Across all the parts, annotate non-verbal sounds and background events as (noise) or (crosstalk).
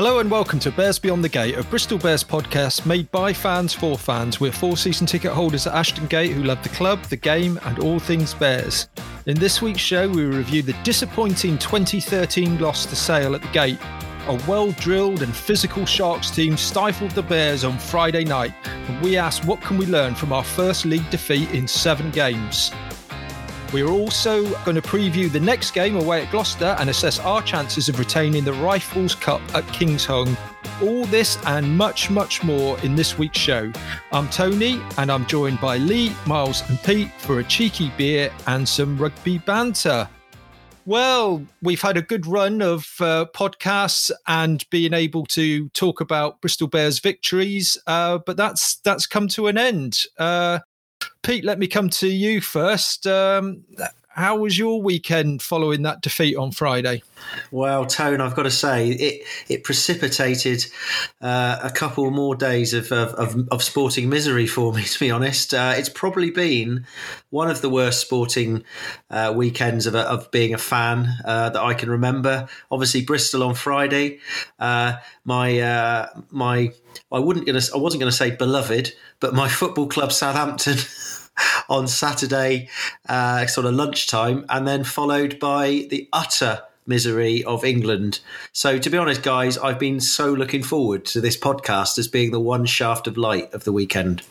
Hello and welcome to Bears Beyond the Gate, a Bristol Bears podcast made by fans for fans. We're four season ticket holders at Ashton Gate who love the club, the game, and all things Bears. In this week's show, we review the disappointing 2013 loss to Sale at the Gate. A well drilled and physical Sharks team stifled the Bears on Friday night, and we ask what can we learn from our first league defeat in seven games. We are also going to preview the next game away at Gloucester and assess our chances of retaining the Rifles Cup at Kings Kingsholm. All this and much, much more in this week's show. I'm Tony and I'm joined by Lee, Miles, and Pete for a cheeky beer and some rugby banter. Well, we've had a good run of uh, podcasts and being able to talk about Bristol Bears victories, uh, but that's that's come to an end. Uh, Pete, let me come to you first. Um, how was your weekend following that defeat on Friday? Well, Tone, I've got to say it it precipitated uh, a couple more days of, of, of, sporting misery for me. (laughs) To be honest, uh, it's probably been one of the worst sporting uh, weekends of, of being a fan uh, that I can remember. Obviously, Bristol on Friday. Uh, my uh, my I wouldn't gonna I wasn't to say beloved, but my football club Southampton. (laughs) on Saturday, uh, sort of lunchtime, and then followed by the utter misery of England. So, to be honest, guys, I've been so looking forward to this podcast as being the one shaft of light of the weekend.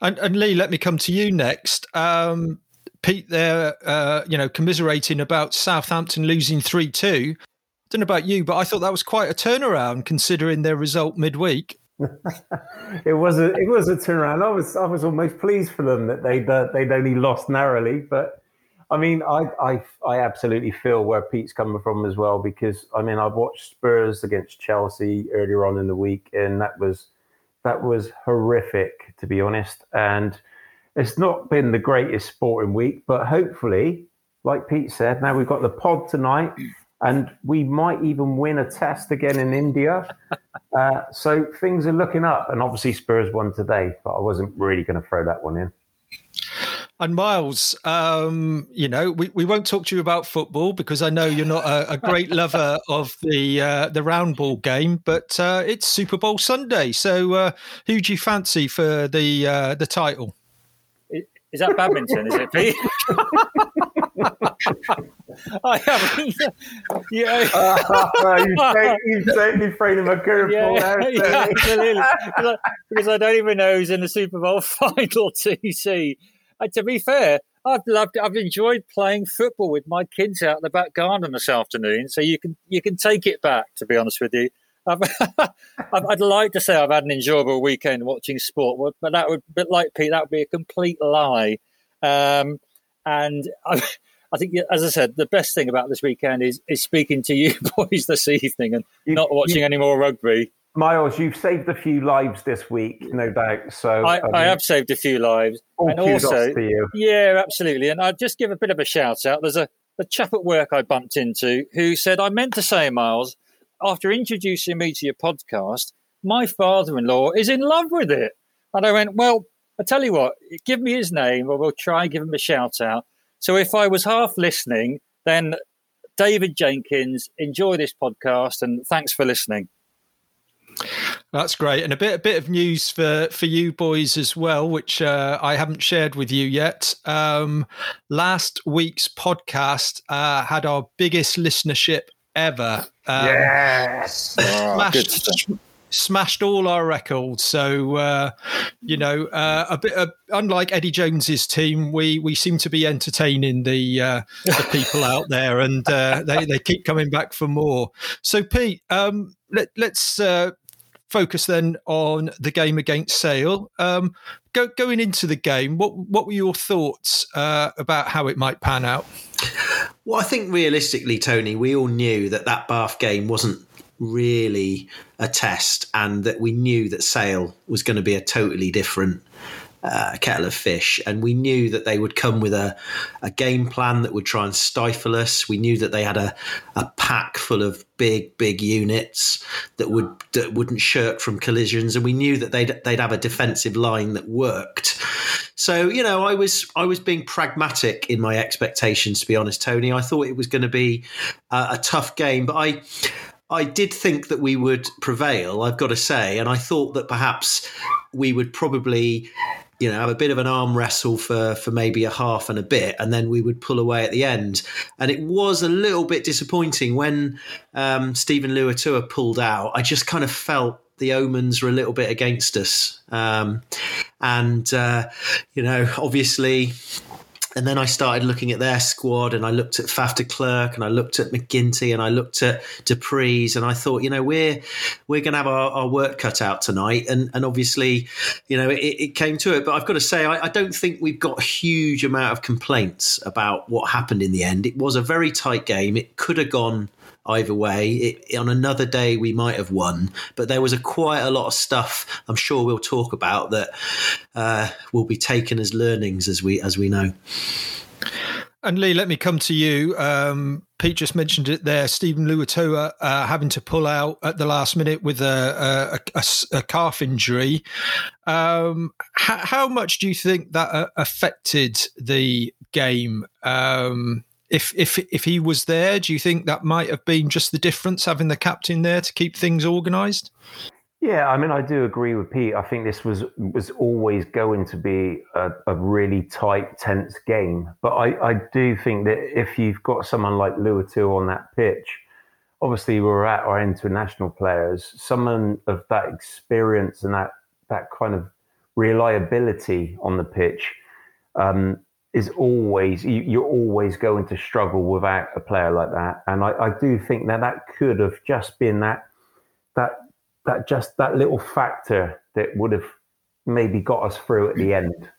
And, and Lee, let me come to you next. Um, Pete, there, uh, you know, commiserating about Southampton losing three two. I Don't know about you, but I thought that was quite a turnaround considering their result midweek. (laughs) it was a it was a turnaround. I was I was almost pleased for them that they'd uh, they'd only lost narrowly, but I mean I, I I absolutely feel where Pete's coming from as well because I mean I've watched Spurs against Chelsea earlier on in the week and that was that was horrific to be honest and it's not been the greatest sporting week but hopefully like Pete said now we've got the pod tonight and we might even win a test again in India. Uh, so things are looking up, and obviously Spurs won today, but I wasn't really going to throw that one in. And Miles, um, you know, we, we won't talk to you about football because I know you're not a, a great (laughs) lover of the uh, the round ball game, but uh, it's Super Bowl Sunday. So, uh, who do you fancy for the uh, the title? Is that badminton? is it, Pete? (laughs) (laughs) I haven't. Yeah, (laughs) uh, you've, you've certainly thrown him a curveball yeah, there. Yeah, absolutely. (laughs) Because I, because I, don't even know who's in the Super Bowl final. TC. Uh, to be fair, I've loved. I've enjoyed playing football with my kids out in the back garden this afternoon. So you can you can take it back. To be honest with you. I've, I'd like to say I've had an enjoyable weekend watching sport, but that would, but like Pete, that would be a complete lie. Um, and I, I think, as I said, the best thing about this weekend is is speaking to you (laughs) boys this evening and you, not watching you, any more rugby. Miles, you've saved a few lives this week, no doubt. So I, mean, I have saved a few lives, and also, yeah, absolutely. And I'd just give a bit of a shout out. There's a, a chap at work I bumped into who said, "I meant to say, Miles, after introducing me to your podcast, my father-in-law is in love with it." And I went, "Well, I tell you what, give me his name, or we'll try and give him a shout out." So if I was half listening, then David Jenkins, enjoy this podcast and thanks for listening. That's great, and a bit a bit of news for for you boys as well, which uh, I haven't shared with you yet. Um, last week's podcast uh, had our biggest listenership ever. Um, yes, (laughs) smashed, smashed all our records. So uh, you know, uh, a bit uh, unlike Eddie Jones's team, we we seem to be entertaining the uh, the people (laughs) out there, and uh, they they keep coming back for more. So Pete, um, let, us uh, focus then on the game against Sale. Um, go, going into the game, what what were your thoughts about how it might pan out? Well, I think realistically, Tony, we all knew that that Bath game wasn't really a test, and that we knew that Sale was going to be a totally different uh, kettle of fish. And we knew that they would come with a, a game plan that would try and stifle us. We knew that they had a, a pack full of big, big units that would that wouldn't shirk from collisions, and we knew that they'd they'd have a defensive line that worked. So you know, I was I was being pragmatic in my expectations. To be honest, Tony, I thought it was going to be a, a tough game, but I I did think that we would prevail, I've got to say, and I thought that perhaps we would probably you know, have a bit of an arm wrestle for for maybe a half and a bit, and then we would pull away at the end. And it was a little bit disappointing when um, Steven Luatua pulled out. I just kind of felt the omens were a little bit against us, um, and uh, you know, obviously and then I started looking at their squad and I looked at Faf de Klerk and I looked at MacGinty and I looked at du Preez and I thought, you know, we're we're going to have our, our, work cut out tonight. And and obviously, you know, it, it came to it. But I've got to say, I, I, don't think we've got a huge amount of complaints about what happened in the end. It was a very tight game. It could have gone either way. It, on another day, we might have won, but there was a quite a lot of stuff. I'm sure we'll talk about that uh, will be taken as learnings as we as we know. And Lee, let me come to you. Um, Pete just mentioned it there. Steven Luatua uh, having to pull out at the last minute with a, a, a, a calf injury. Um, how, how, much do you think that uh, affected the game? Um, if if if he was there, do you think that might have been just the difference having the captain there to keep things organised? Yeah, I mean, I do agree with Pete. I think this was was always going to be a, a really tight, tense game. But I, I do think that if you've got someone like Luatua on that pitch, obviously we're at our international players, someone of that experience and that that kind of reliability on the pitch. Um, is always you, are always going to struggle without a player like that. And I, I, do think that that could have just been that that that just that little factor that would have maybe got us through at the end.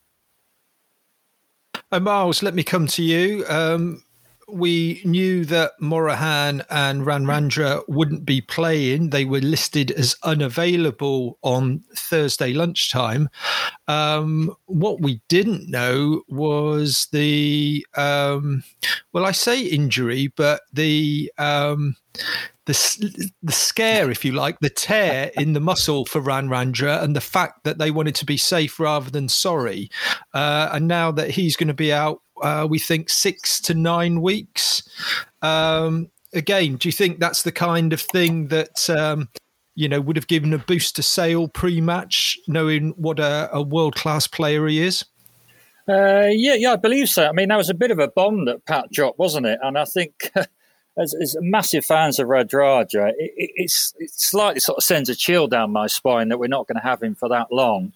Uh, Miles, let me come to you. Um, we knew that Morahan and Radradra wouldn't be playing. They were listed as unavailable on Thursday lunchtime. Um, what we didn't know was the, um, well, I say injury, but the um, the the scare, if you like, the tear (laughs) in the muscle for Radradra, and the fact that they wanted to be safe rather than sorry. Uh, and now that he's going to be out, uh, we think six to nine weeks. Um, again, do you think that's the kind of thing that? Um, you know, would have given a boost to Sale pre-match, knowing what a, a world-class player he is. Uh, yeah, yeah, I believe so. I mean, that was a bit of a bomb that Pat dropped, wasn't it? And I think (laughs) as, as massive fans of Radradra, it, it, it's, it slightly sort of sends a chill down my spine that we're not going to have him for that long.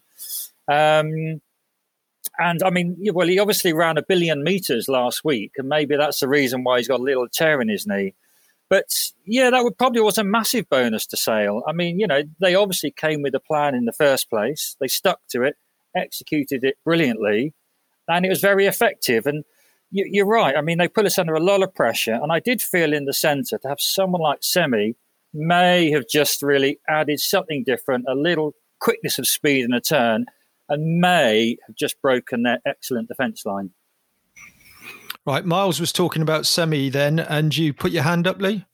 Um, and I mean, well, he obviously ran a billion meters last week, and maybe that's the reason why he's got a little tear in his knee. But yeah, that would probably was a massive bonus to Sale. I mean, you know, they obviously came with a plan in the first place. They stuck to it, executed it brilliantly, and it was very effective. And you, are right. I mean, they put us under a lot of pressure, and I did feel in the centre to have someone like Semi may have just really added something different, a little quickness of speed in a turn, and may have just broken their excellent defence line. Right, Miles was talking about Semi then, and you put your hand up, Lee.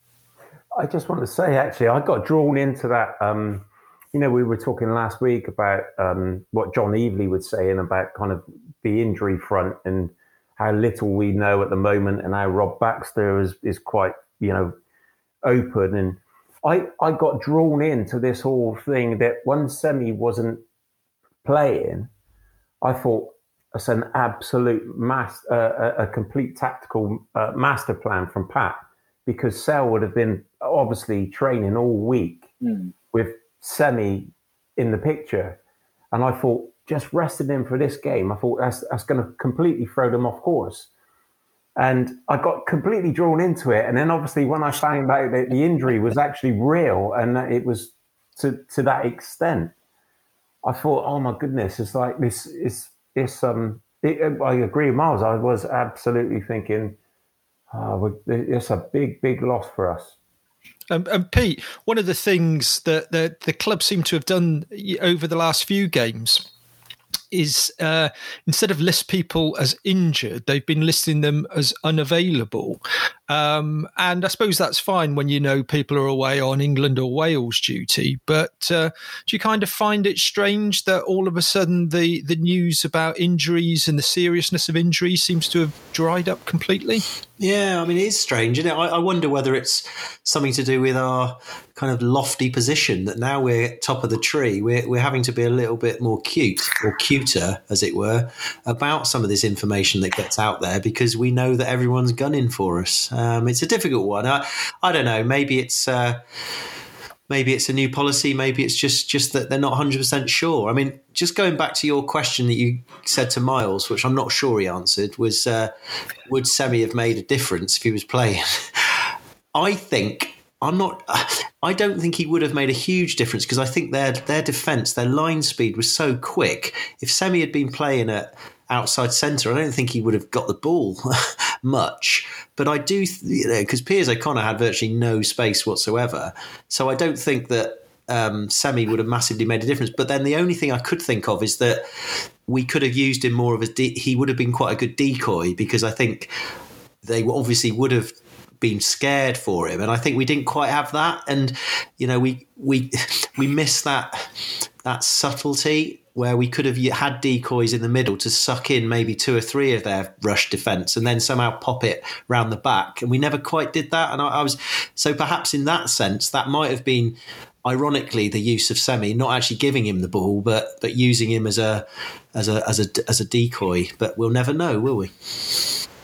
I just want to say, actually, I got drawn into that. Um, you know, we were talking last week about um, what John Evely was saying about kind of the injury front and how little we know at the moment and how Rob Baxter is, is quite, you know, open. And I, I got drawn into this whole thing that one Semi wasn't playing, I thought it's an absolute mass, uh, a, a, complete tactical uh, master plan from Pat because Sale would have been obviously training all week mm. with Semi in the picture. And I thought, just rested him for this game, I thought that's that's going to completely throw them off course. And I got completely drawn into it. And then obviously when I found out that the injury was actually real and that it was to to that extent, I thought, oh my goodness, it's like this is this um. It, I agree, Miles. I was absolutely thinking, oh, it's a big, big loss for us. Um, and Pete, one of the things that the, the club seem to have done over the last few games is uh, instead of list people as injured, they've been listing them as unavailable. Um, and I suppose that's fine when you know people are away on England or Wales duty. But uh, do you kind of find it strange that all of a sudden the, the news about injuries and the seriousness of injuries seems to have dried up completely? Yeah, I mean, it is strange, it? I, I wonder whether it's something to do with our kind of lofty position that now we're top of the tree. We're, we're having to be a little bit more cute or cuter, as it were, about some of this information that gets out there because we know that everyone's gunning for us. Um, it's a difficult one. I, I don't know. Maybe it's. Uh, maybe it's a new policy maybe it's just just that they're not 100% sure i mean just going back to your question that you said to miles which i'm not sure he answered was uh, would semi have made a difference if he was playing (laughs) i think I'm not. I don't think he would have made a huge difference because I think their their defense, their line speed was so quick. If Semi had been playing at outside centre, I don't think he would have got the ball (laughs) much. But I do, you know, because Piers O'Connor had virtually no space whatsoever. So I don't think that um, Semi would have massively made a difference. But then the only thing I could think of is that we could have used him more of a. De- he would have been quite a good decoy because I think they obviously would have been scared for him, and I think we didn't quite have that. And you know, we we (laughs) we missed that that subtlety where we could have had decoys in the middle to suck in maybe two or three of their rush defence and then somehow pop it round the back. And we never quite did that. And I, I, was so perhaps in that sense that might have been ironically the use of Semi, not actually giving him the ball, but but using him as a as a as a as a decoy. But we'll never know, will we?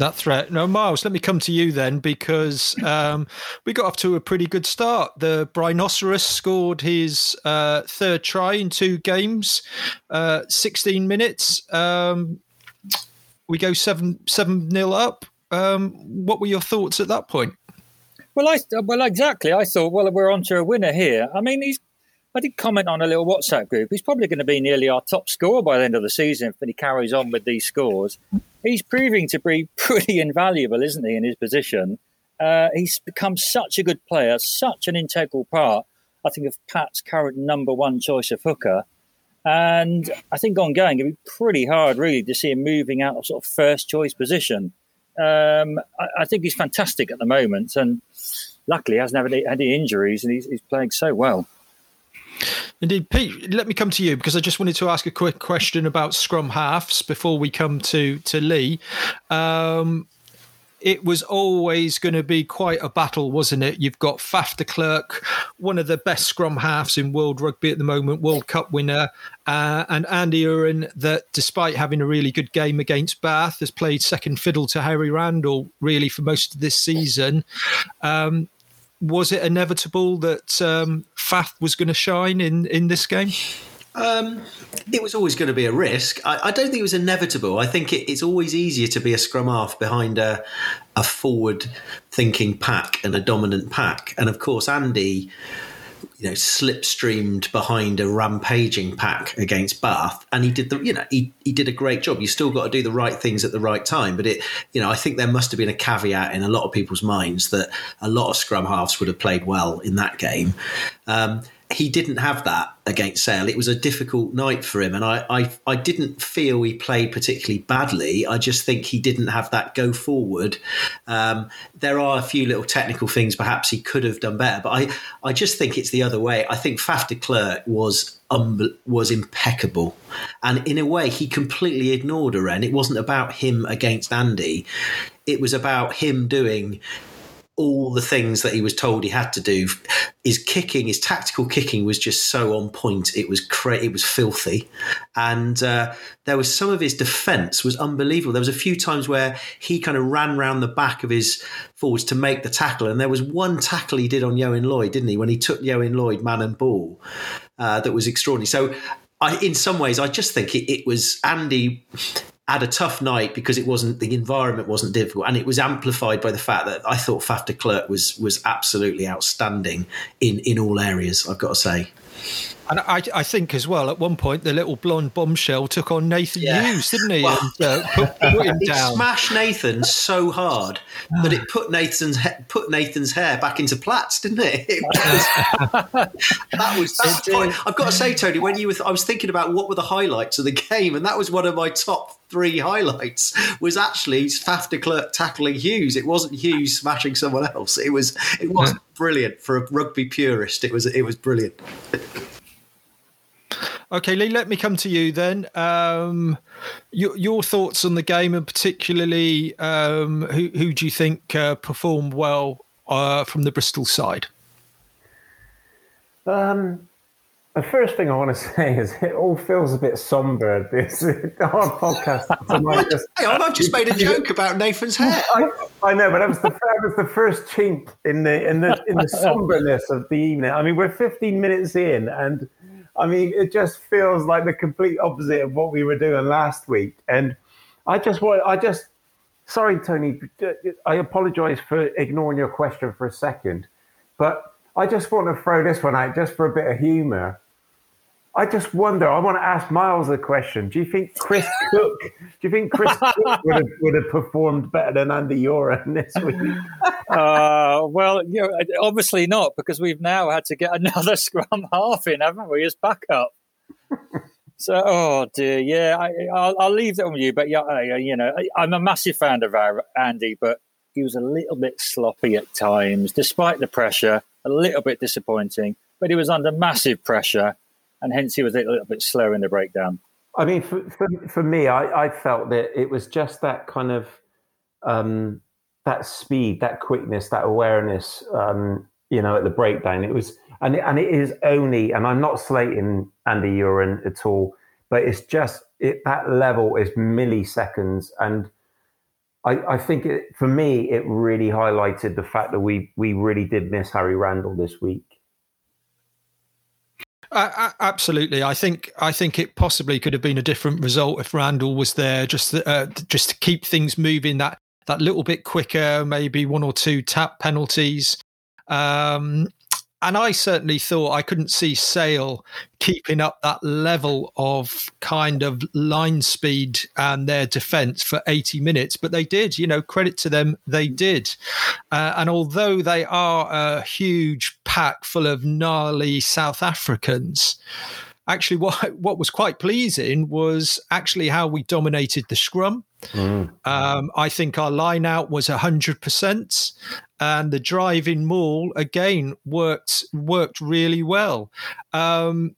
That threat. No, Miles, let me come to you then because um, we got off to a pretty good start. The Rhinoceros scored his uh, third try in two games, uh, 16 minutes. Um, we go 7 7 nil up. Um, what were your thoughts at that point? Well, I well exactly. I thought, well, we're on to a winner here. I mean, he's. I did comment on a little WhatsApp group. He's probably going to be nearly our top scorer by the end of the season if he carries on with these scores he's proving to be (laughs) pretty invaluable, isn't he, in his position? Uh, he's become such a good player, such an integral part, I think, of Pat's current number one choice of hooker. And I think ongoing, it'd be pretty hard, really, to see him moving out of sort of first choice position. Um, I, I, think he's fantastic at the moment. And luckily, hasn't had any, any injuries and he's, he's playing so well. Indeed, Pete. Let me come to you because I just wanted to ask a quick question about scrum halves before we come to to Lee. Um, it was always going to be quite a battle, wasn't it? You've got Faf de Klerk, one of the best scrum halves in world rugby at the moment, World Cup winner, uh, and Andy Uren, that despite having a really good game against Bath, has played second fiddle to Harry Randall really for most of this season. Um, was it inevitable that um, was going to shine in, in this game? Um, it was always going to be a risk. I, I don't think it was inevitable. I think it, it's always easier to be a scrum half behind a, a forward thinking pack and a dominant pack. And of course, Andy you know slipstreamed behind a rampaging pack against Bath, and he did the you know he he did a great job. You still got to do the right things at the right time, but it you know I think there must have been a caveat in a lot of people's minds that a lot of scrum halves would have played well in that game. Um, he didn't have that against Sale. It was a difficult night for him, and I, I, I didn't feel he played particularly badly. I just think he didn't have that go forward. Um, there are a few little technical things perhaps he could have done better, but I, I just think it's the other way. I think Faf de Klerk was um, was impeccable, and in a way he completely ignored Uren. It wasn't about him against Andy; it was about him doing all the things that he was told he had to do. His kicking, his tactical kicking, was just so on point. It was cra- it was filthy, and uh, there was some of his defence was unbelievable. There was a few times where he kind of ran round the back of his forwards to make the tackle, and there was one tackle he did on Ioan Lloyd, didn't he? When he took Ioan Lloyd man and ball, uh, that was extraordinary. So. I, in some ways, I just think it, it was Andy had a tough night because it wasn't the environment wasn't difficult, and it was amplified by the fact that I thought Faf de Klerk was was absolutely outstanding in in all areas. I've got to say. And I, I think as well, at one point, the little blonde bombshell took on Nathan yeah. Hughes, didn't he? Well, and uh, put, put (laughs) him down. smashed Nathan so hard that it put Nathan's put Nathan's hair back into plaits, didn't it? (laughs) it was, (laughs) that was that's I've got to say, Tony, when you were, I was thinking about what were the highlights of the game, and that was one of my top three highlights. Was actually Faf de Klerk tackling Hughes. It wasn't Hughes smashing someone else. It was it was brilliant for a rugby purist. It was it was brilliant. Okay, Lee, let me come to you then. Um, your, your, thoughts on the game, and particularly um, who, who, do you think uh, performed well uh, from the Bristol side? Um, the first thing I want to (laughs) say is it all feels a bit somber. This (laughs) our podcast (laughs) tonight. Just, hey, I've just made a joke about Nathan's hair. I, I, know, but that was the that was the first chink in the in the in the somberness of the evening. I mean, we're 15 minutes in, and I mean, it just feels like the complete opposite of what we were doing last week. And I just want, I just, sorry, Tony, I apologize for ignoring your question for a second, but I just want to throw this one out just for a bit of humor. I just wonder. I want to ask Miles a question. Do you think Chris Cook? Do you think Chris (laughs) Cook would have, would have performed better than Andy Uren (laughs) this week? Uh, well, you know, obviously not, because we've now had to get (laughs) another scrum half in, haven't we, as backup? so, oh dear, yeah. I, will leave that on you, but yeah, I, you know, I, I'm a massive fan of our Andy, but he was a little bit sloppy at times, despite the pressure. A little bit disappointing, but he was under massive pressure and hence he was a little bit slower in the breakdown. I mean, for for, for me, I, I felt that it was just that kind of um, that speed, that quickness, that awareness. Um, you know, at the breakdown, it was, and and it is only, and I'm not slating Andy Uren at all, but it's just it, that level is milliseconds, and I, I think it, for me, it really highlighted the fact that we we really did miss Harry Randall this week. Uh, absolutely, I think I think it possibly could have been a different result if Randall was there, just uh, just to keep things moving that that little bit quicker, maybe one or two tap penalties. Um, and I certainly thought I couldn't see Sale keeping up that level of kind of line speed and their defence for 80 minutes, but they did. You know, credit to them, they did. Uh, and although they are a huge pack full of gnarly South Africans, actually what what was quite pleasing was actually how we dominated the scrum. Mm. Um, I think our line out was hundred percent, and the driving maul again worked worked really well. Um,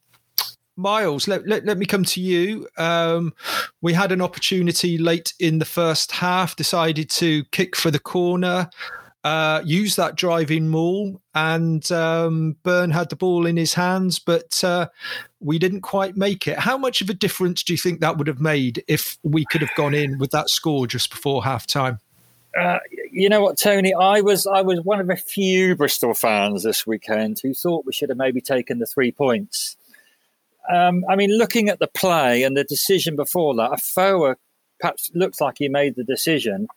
Miles, let, let, let, me come to you. Um, we had an opportunity late in the first half, decided to kick for the corner uh, use that driving maul, and um, Byrne had the ball in his hands, but uh, we didn't quite make it. How much of a difference do you think that would have made if we could have gone in with that score just before half time? Uh, you know what, Tony? I was I was one of a few Bristol fans this weekend who thought we should have maybe taken the three points. Um, I mean, looking at the play and the decision before that, Afoa perhaps looks like he made the decision.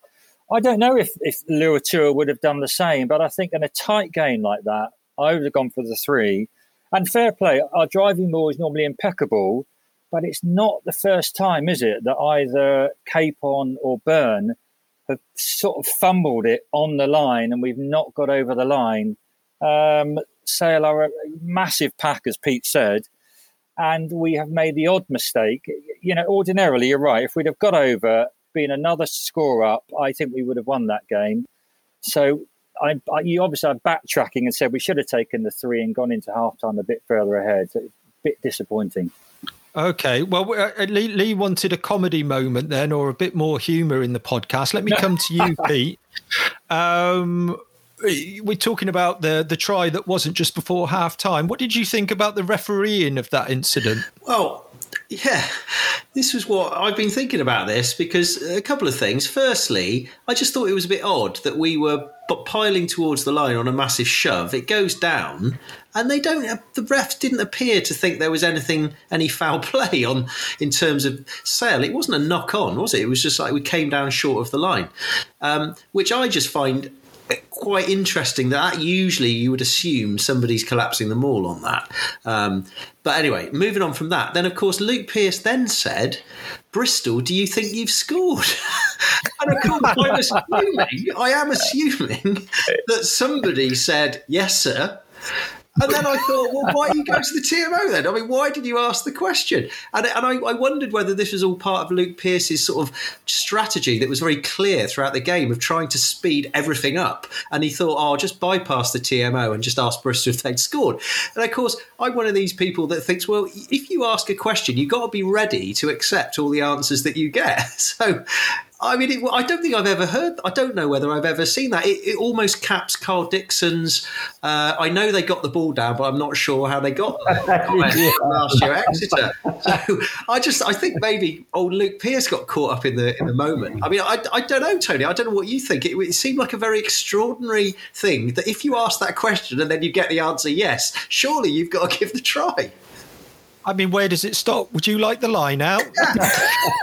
I don't know if, if Luatua would have done the same, but I think in a tight game like that, I would have gone for the three. And fair play, our driving maul is normally impeccable, but it's not the first time, is it, that either Capon or Byrne have sort of fumbled it on the line and we've not got over the line. Um, Sale are a massive pack, as Pete said, and we have made the odd mistake. You know, ordinarily, you're right. If we'd have got over been another score up, I think we would have won that game. So I, I, you obviously are backtracking and said we should have taken the three and gone into halftime a bit further ahead. So a bit disappointing. Okay, well, uh, uh, Lee, Lee, wanted a comedy moment then, or a bit more humour in the podcast. Let me come to you, (laughs) Pete. Um, we're talking about the the try that wasn't just before half time. What did you think about the refereeing of that incident? Well, yeah, this was what I've been thinking about this because a couple of things. Firstly, I just thought it was a bit odd that we were but piling towards the line on a massive shove. It goes down, and they don't. The refs didn't appear to think there was anything, any foul (laughs) play on in terms of sale. It wasn't a knock on, was it? It was just like we came down short of the line, um, which I just find quite interesting that, usually you would assume somebody's collapsing the maul on that. Um, but anyway, moving on from that, then of course Luke Pearce then said, "Bristol, do you think you've scored?" (laughs) and of course, I'm assuming, I am assuming (laughs) that somebody said, "Yes, sir." And then I thought, well, why do you go to the TMO then? I mean, why did you ask the question? And, and I, I, wondered whether this was all part of Luke Pearce's sort of strategy that was very clear throughout the game of trying to speed everything up. And he thought, oh, I'll just bypass the TMO and just ask Bristol if they'd scored. And of course, I'm one of these people that thinks, well, if you ask a question, you've got to be ready to accept all the answers that you get. (laughs) So I mean, it, I don't think I've ever heard. I don't know whether I've ever seen that. It, it almost caps Karl Dickson's. Uh, I know they got the ball down, but I'm not sure how they got (laughs) yeah. last year Exeter. So I just, I think maybe old Luke Pearce got caught up in the in the moment. I mean, I, I don't know, Tony. I don't know what you think. It, it seemed like a very extraordinary thing that if you ask that question and then you get the answer yes, surely you've got to give the try. I mean, where does it stop? Would you like the line out? (laughs)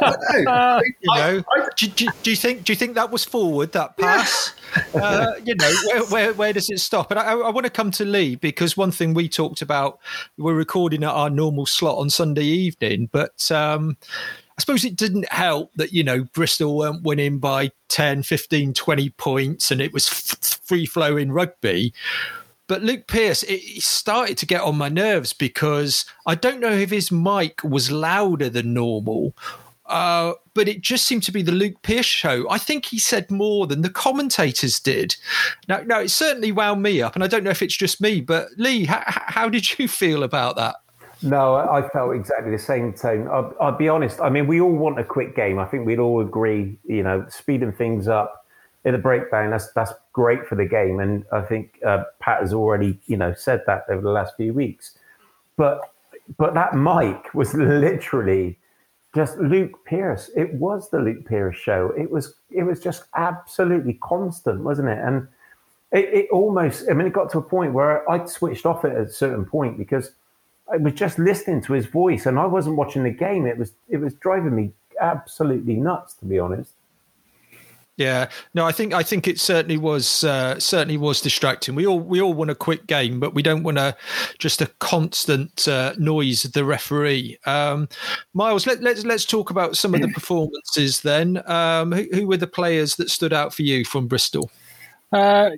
(laughs) you know, do, do, do, you think do you think that was forward that pass? Uh, you know, where, where, where does it stop? And I, I, want to come to Lee because one thing we talked about, we're recording at our normal slot on Sunday evening, but um, I suppose it didn't help that, you know, Bristol weren't winning by 10, 15, 20 points and it was f- free flowing rugby. But Luke Pearce, it, started to get on my nerves because I don't know if his mic was louder than normal, uh, but it just seemed to be the Luke Pearce show. I think he said more than the commentators did. Now, now it certainly wound me up, and I don't know if it's just me, but Lee, how, how did you feel about that? No, I felt exactly the same tone. I'll, I'll, be honest. I mean, we all want a quick game. I think we'd all agree, you know, speeding things up in the breakdown, that's that's great for the game, and I think uh, Pat has already you know said that over the last few weeks. But but that mic was literally just Luke Pearce. It was the Luke Pearce show. It was it was just absolutely constant, wasn't it? And it, it almost I mean it got to a point where I switched off it at a certain point because I was just listening to his voice and I wasn't watching the game. It was it was driving me absolutely nuts to be honest. Yeah, no, I think I think it certainly was uh, certainly was distracting. We all we all want a quick game, but we don't want a just a constant uh, noise of the referee. Um, Miles, let, let's let's talk about some of the performances then. Um, who, who, were the players that stood out for you from Bristol? Uh,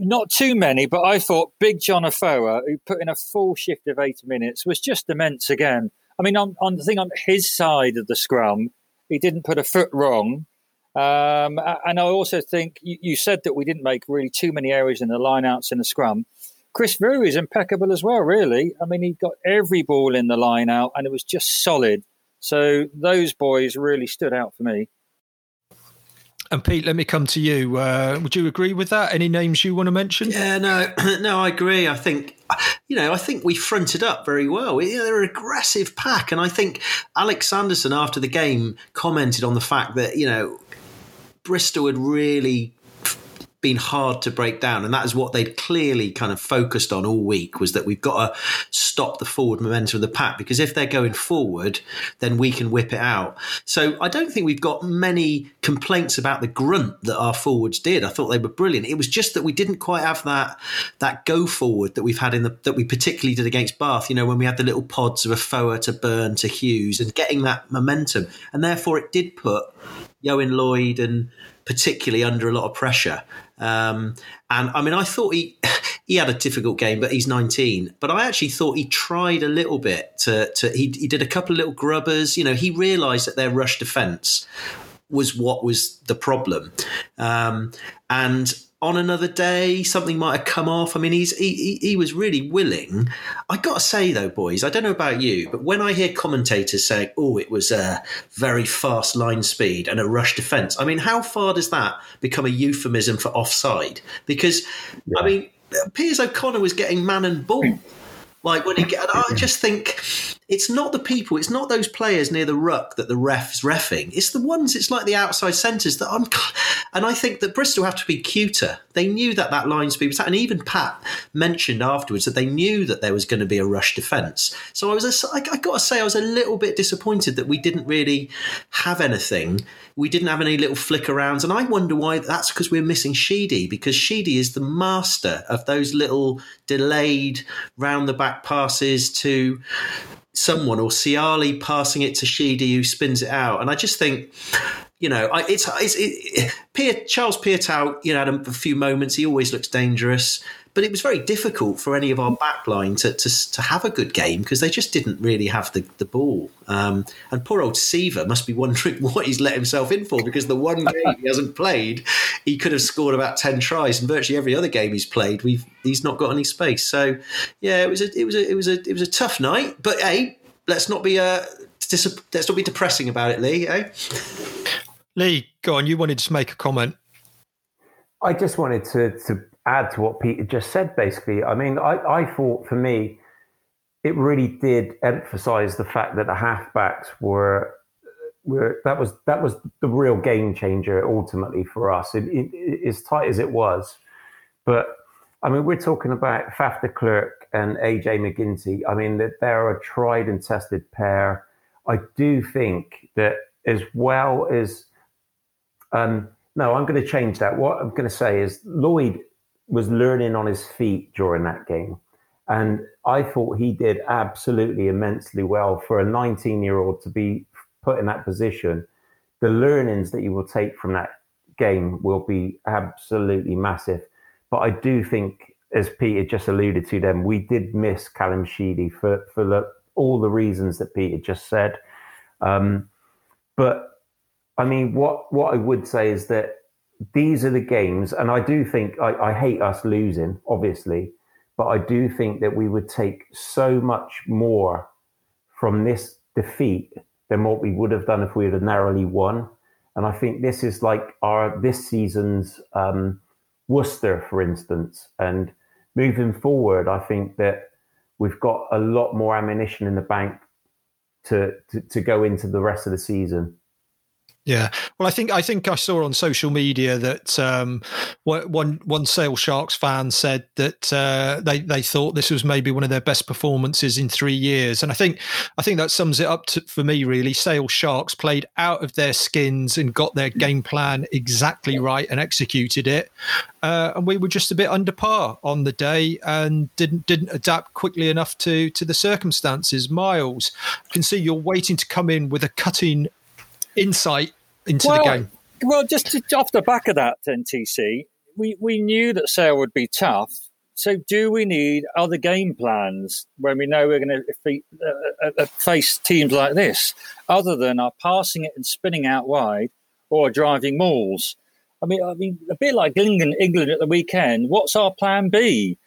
not too many, but I thought Big John Afoa, who put in a full shift of eighty minutes, was just immense again. I mean, on, on the thing on his side of the scrum, he didn't put a foot wrong um, and I also think you, you, said that we didn't make really too many errors in the lineouts in the scrum. Chris Vui is impeccable as well, really. I mean, he got every ball in the line out and it was just solid. So those boys really stood out for me. And Pete, let me come to you. Uh, would you agree with that? Any names you want to mention? Yeah, no, (clears throat) no, I agree. I think, you know, I think we fronted up very well. You know, they're an aggressive pack, and I think Alex Sanderson after the game commented on the fact that you know Bristol had really been hard to break down and that is what they'd clearly kind of focused on all week was that we've got to stop the forward momentum of the pack because if they're going forward then we can whip it out. So i don't think we've got many complaints about the grunt that our forwards did. I thought they were brilliant. It was just that we didn't quite have that that go forward that we've had in the that we particularly did against bath you know when we had the little pods of Afoa to Byrne to hughes and getting that momentum. And therefore it did put Ioan Lloyd and particularly under a lot of pressure. Um, and I mean, I thought he (laughs) he had a difficult game, but he's 19. But I actually thought he tried a little bit to to he, he did a couple of little grubbers. You know, he realised that their rush defence was what was the problem, um, and on another day, something might have come off. I mean, he's he, he, he was really willing. I got to say though, boys, I don't know about you, but when I hear commentators saying, "Oh, it was a very fast line speed and a rush defence," I mean, how far does that become a euphemism for offside? Because yeah. I mean, Piers O'Connor was getting man and ball. Like when he get, I just think it's not the people, it's not those players near the ruck that the ref's refing. It's the ones, it's like the outside centres that I'm, And I think that Bristol have to be cuter. They knew that that line speed was, and even Pat mentioned afterwards that they knew that there was going to be a rush defence. So I was, a, I, I got to say, I was a little bit disappointed that we didn't really have anything. We didn't have any little flick arounds, and I wonder why. That's because we're missing Sheedy because Sheedy is the master of those little delayed round the back passes to someone or Siale passing it to Sheedy who spins it out. And I just think, you know, I, it's, it's it, Pier, Charles Piutau, you know, had a, few moments. He always looks dangerous, but it was very difficult for any of our backline to, to, to have a good game because they just didn't really have the, the ball. Um, and poor old Seaver must be (laughs) wondering what he's let himself in for because the one game he hasn't played, he could have scored about 10 tries and virtually every other game he's played, we've, he's not got any space. So yeah, it was a, it was a, it was a, it was a tough night, but hey, let's not be, uh, dis- let's not be depressing about it, Lee, eh? Lee, go on. You wanted to make a comment. I just wanted to, to add to what Peter just said, basically. I mean, I, I thought for me, it really did emphasize the fact that the halfbacks were were that was that was the real game changer ultimately for us. It, it, it, as tight as it was, but I mean, we're talking about Faf de Klerk and AJ MacGinty. I mean, that they're a tried and tested pair. I do think that as well as um, no, I'm going to change that. What I'm going to say is Lloyd was learning on his feet during that game. And I thought he did absolutely immensely well for a 19 year old to be put in that position. The learnings that you will take from that game will be absolutely massive. But I do think, as Peter just alluded to, them we did miss Callum Sheedy for for the, all the reasons that Peter just said. Um, but I mean, what what I would say is that these are the games, and I do think I, I hate us losing, obviously, but I do think that we would take so much more from this defeat than what we would have done if we had narrowly won. And I think this is like our this season's um, Worcester, for instance. And moving forward, I think that we've got a lot more ammunition in the bank to, to, to go into the rest of the season. Yeah, well, I think I think I saw on social media that um, one one Sale Sharks fan said that uh, they they thought this was maybe one of their best performances in three years, and I think I think that sums it up to, for me. Really, Sale Sharks played out of their skins and got their game plan exactly right and executed it, uh, and we were just a bit under par on the day and didn't didn't adapt quickly enough to to the circumstances. Miles, I can see you're waiting to come in with a cutting insight into well, the game? Well, just to, off the back of that, NTC, we, we knew that Sale would be tough. So, do we need other game plans when we know we're going to uh, uh, uh, face teams like this, other than our passing it and spinning out wide or driving mauls? I mean, I mean, a bit like England, England at the weekend. What's our plan B?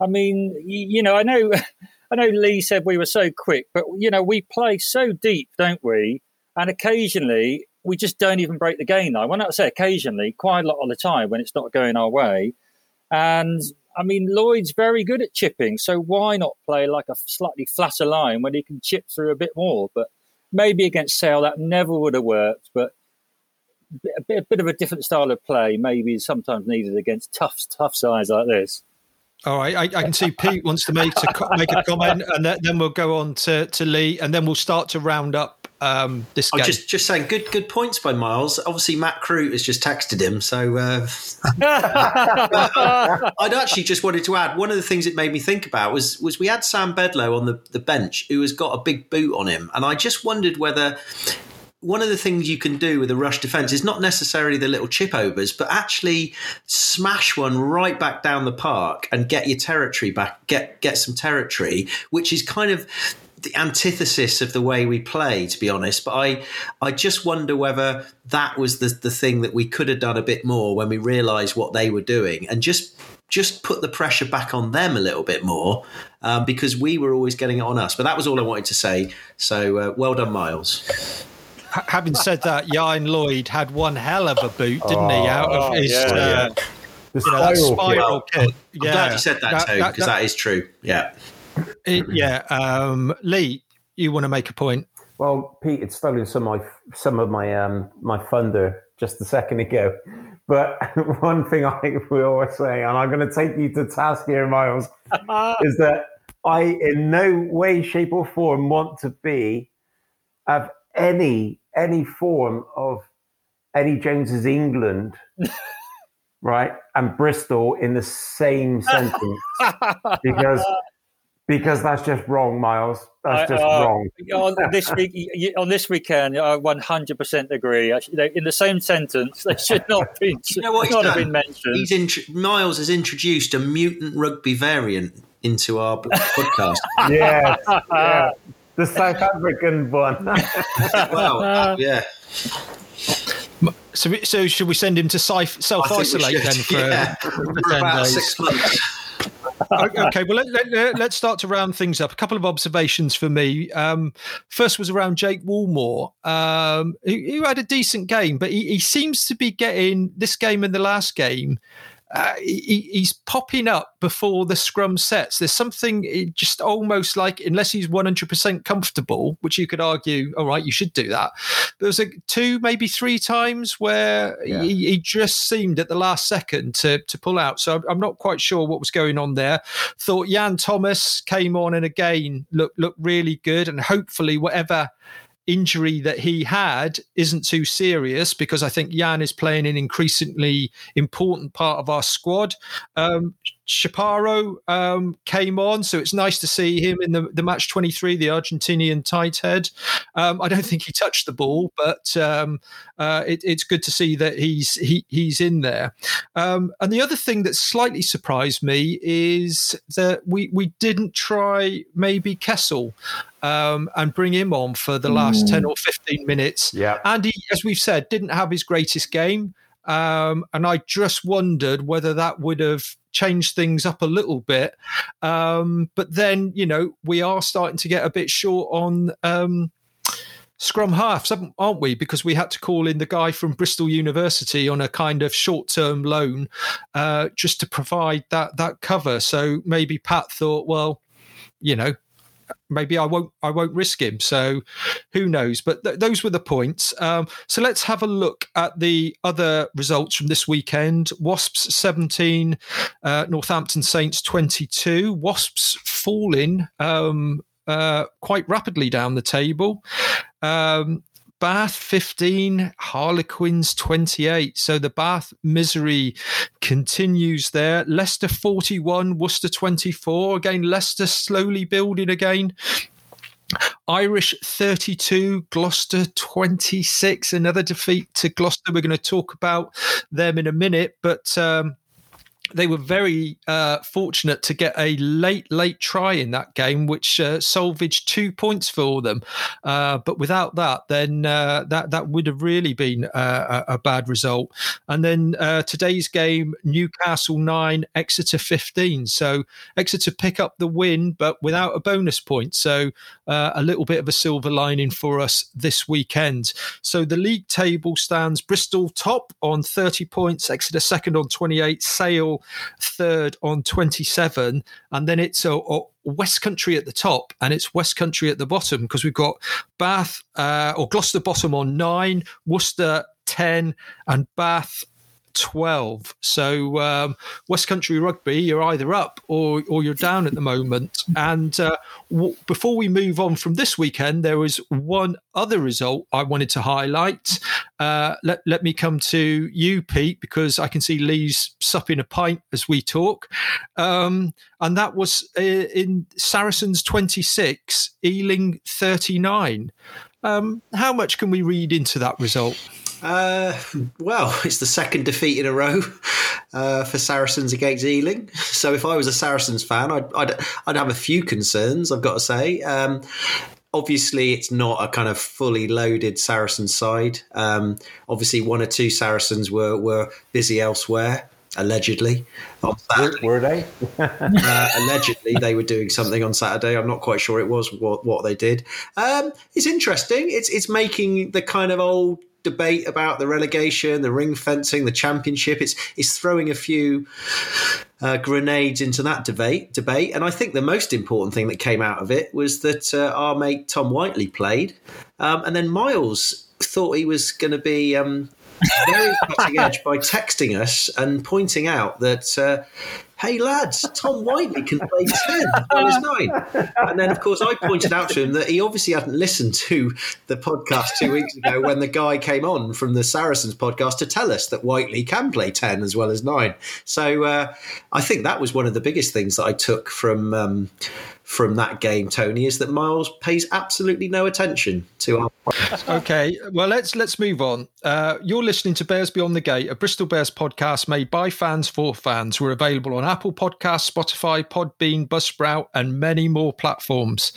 I mean, you, you know, I know, (laughs) I know. Lee said we were so quick, but you know, we play so deep, don't we? And occasionally we just don't even break the game though. When I say occasionally, quite a lot of the time when it's not going our way. And I mean, Lloyd's very good at chipping, so why not play like a slightly flatter line when he can chip through a bit more? But maybe against Sale that never would have worked. But a bit, a bit of a different style of play maybe is sometimes needed against tough, tough sides like this. All right, I, I, can see Pete wants to make to make a comment, and then we'll go on to, to Lee, and then we'll start to round up um, this oh, just just saying, good good points by Miles. Obviously, Matt Crute has just texted him, so uh, (laughs) I'd actually just wanted to add one of the things it made me think about was was we had Sam Bedlow on the, the bench who has got a big boot on him, and I just wondered whether one of the things you can do with a rush defense is not necessarily the little chip overs, but actually smash one right back down the park and get your territory back, get get some territory, which is kind of the antithesis of the way we play, to be honest. But I, I just wonder whether that was the the thing that we could have done a bit more when we realised what they were doing, and just just put the pressure back on them a little bit more um, because we were always getting it on us. But that was all I wanted to say. So uh, well done, Miles. Having said that, Ioan Lloyd had one hell of a boot, didn't he? Out of his yeah, uh, yeah. The you know, spiral, spiral kit. kit. Yeah. I'm glad you said that, too, because that, that is true. Yeah. It, yeah, um, Lee, you want to make a point? Well, Pete had stolen some of my some of my um, my thunder just a second ago, But (laughs) one thing I will always say, and I'm going to take you to task here, Miles, (laughs) is that I, in no way, shape, or form, want to be of any any form of Eddie Jones's England, (laughs) right, and Bristol in the same sentence because because that's just wrong, Miles. That's just uh, wrong. (laughs) on this week, on this weekend, I 100% agree. In the same sentence, they should (laughs) not be. you know what not have been mentioned. He's int- Miles has introduced a mutant rugby variant into our podcast. (laughs) yes, yeah, the South African one. well, yeah. So, so should we send him to self isolate then for, yeah. for, for about days? six months? Okay, well, let, us let, start to round things up. A couple of observations for me. Um, first was around Jake Woolmore, um, who, who, had a decent game, but he, he seems to be getting this game and the last game uh, he, he's popping up before the scrum sets. There's something eh, just almost like, unless he's 100% comfortable, which you could argue, all right, you should do that. There was a two, maybe three times where yeah. he, he, just seemed at the last second to, to pull out. So I'm not quite sure what was going on there. Thought Yann Thomas came on and again looked looked really good, and hopefully whatever injury that he had isn't too serious because I think Yann is playing an increasingly important part of our squad. Um, Chaparro um, came on, so it's nice to see him in the, the match 23, the Argentinian tight head. Um, I don't think he touched the ball, but um, uh, it, it's good to see that he's he, he's in there. Um, and the other thing that slightly surprised me is that we we didn't try maybe Kessel um, and bring him on for the last mm. 10 or 15 minutes. Yeah. And he, as we've said, didn't have his greatest game. Um, and I just wondered whether that would have changed things up a little bit. Um, but then, you know, we are starting to get a bit short on um, scrum halves, aren't we? Because we had to call in the guy from Bristol University on a kind of short-term loan uh, just to provide that that cover. So maybe Pat thought, well, you know, maybe I won't I won't risk him. So who knows? But th- those were the points. Um, so let's have a look at the other results from this weekend. Wasps seventeen, uh, Northampton Saints twenty two. Wasps falling um, uh, quite rapidly down the table. Um, Bath 15, Harlequins 28. So the Bath misery continues there. Leicester 41, Worcester 24. Again, Leicester slowly building again. Irish 32, Gloucester 26. Another defeat to Gloucester. We're going to talk about them in a minute, but um, they were very uh, fortunate to get a late, late try in that game, which uh, salvaged two points for them. Uh, but without that, then uh, that that would have really been uh, a, a, bad result. And then uh, today's game, Newcastle nine, Exeter fifteen. So Exeter pick up the win, but without a bonus point. So a little bit of a silver lining for us this weekend. So the league table stands Bristol top on thirty points, Exeter second on twenty eight, Sale third on 27. And then it's a, a West Country at the top and it's West Country at the bottom because we've got Bath uh, or Gloucester bottom on nine, Worcester 10, and Bath 12. So um, West Country Rugby, you're either up or, or you're down at the moment. And uh, w- before we move on from this weekend, there was one other result I wanted to highlight. Uh, let, let me come to you, Pete, because I can see Lee's supping a pint as we talk. Um, and that was uh, in Saracens 26, Ealing 39. Um, how much can we read into that result? Uh, well, (laughs) it's the second defeat in a row uh, for Saracens against Ealing. (laughs) So if I was a Saracens fan, I'd, I'd, I'd have a few concerns, I've got to say. Um, obviously, it's not a kind of fully loaded Saracen side. Um, obviously, one or two Saracens were, were busy elsewhere allegedly. on Were, were, they? (laughs) uh, allegedly, they were doing something on Saturday. I'm not quite sure it was what, what they did. Um, it's interesting. It's it's making the kind of old debate about the relegation, the ring fencing, the championship. It's it's throwing a few uh, grenades into that debate. Debate, and I think the most important thing that came out of it was that uh, our mate Tom Whiteley played, um, and then Miles thought he was going to be. Um, very cutting edge by texting us and pointing out that. Uh, hey lads, Tom Whiteley can play (laughs) 10 as well as 9. And then, of course, I pointed out to him that he obviously hadn't listened to the podcast two weeks ago when the guy came on from the Saracens podcast to tell us that Whiteley can play 10 as well as 9. So uh, I think that was one of the biggest things that I took from. Um, from that game, Tony, is that Miles pays absolutely no attention to our. okay, well let's let's move on. Uh, you're listening to Bears Beyond the Gate, a Bristol Bears podcast made by fans for fans. We're available on Apple Podcasts, Spotify, Podbean, Buzzsprout, and many more platforms.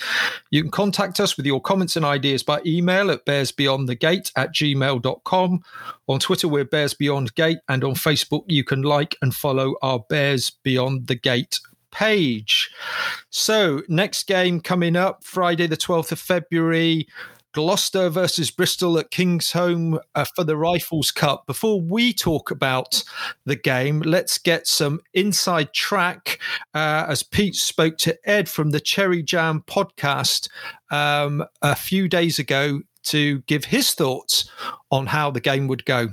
You can contact us with your comments and ideas by email at bearsbeyondthegate at gmail.com. On Twitter, we're Bears Beyond Gate, and on Facebook, you can like and follow our Bears Beyond the Gate page. So, next game coming up Friday, the 12th of February. Gloucester versus Bristol at Kingsholm uh, for the Rifles Cup. Before we talk about the game, let's get some inside track uh, as Pete spoke to Ed from the Cherry Jam podcast um, a few days ago to give his thoughts on how the game would go.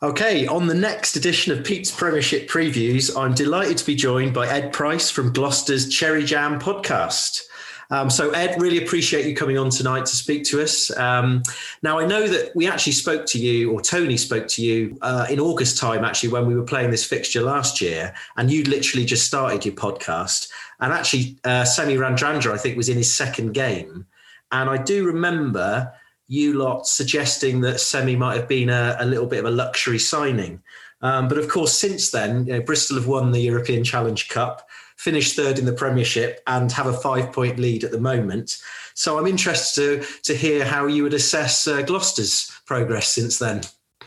Okay, on the next edition of Pete's Premiership Previews, I'm delighted to be joined by Ed Price from Gloucester's Cherry Jam podcast. Um, so, Ed, really appreciate you coming on tonight to speak to us. Um, now, I know that we actually spoke to you, or Tony spoke to you uh, in August time, actually, when we were playing this fixture last year, and you'd literally just started your podcast. And actually, uh, Semi Radradra, I think, was in his second game. And I do remember you lot suggesting that Semi might have been a, a little bit of a luxury signing. Um, but of course, since then, you know, Bristol have won the European Challenge Cup, finished third in the Premiership, and have a five point lead at the moment. So I'm interested to, to hear how you would assess uh, Gloucester's progress since then.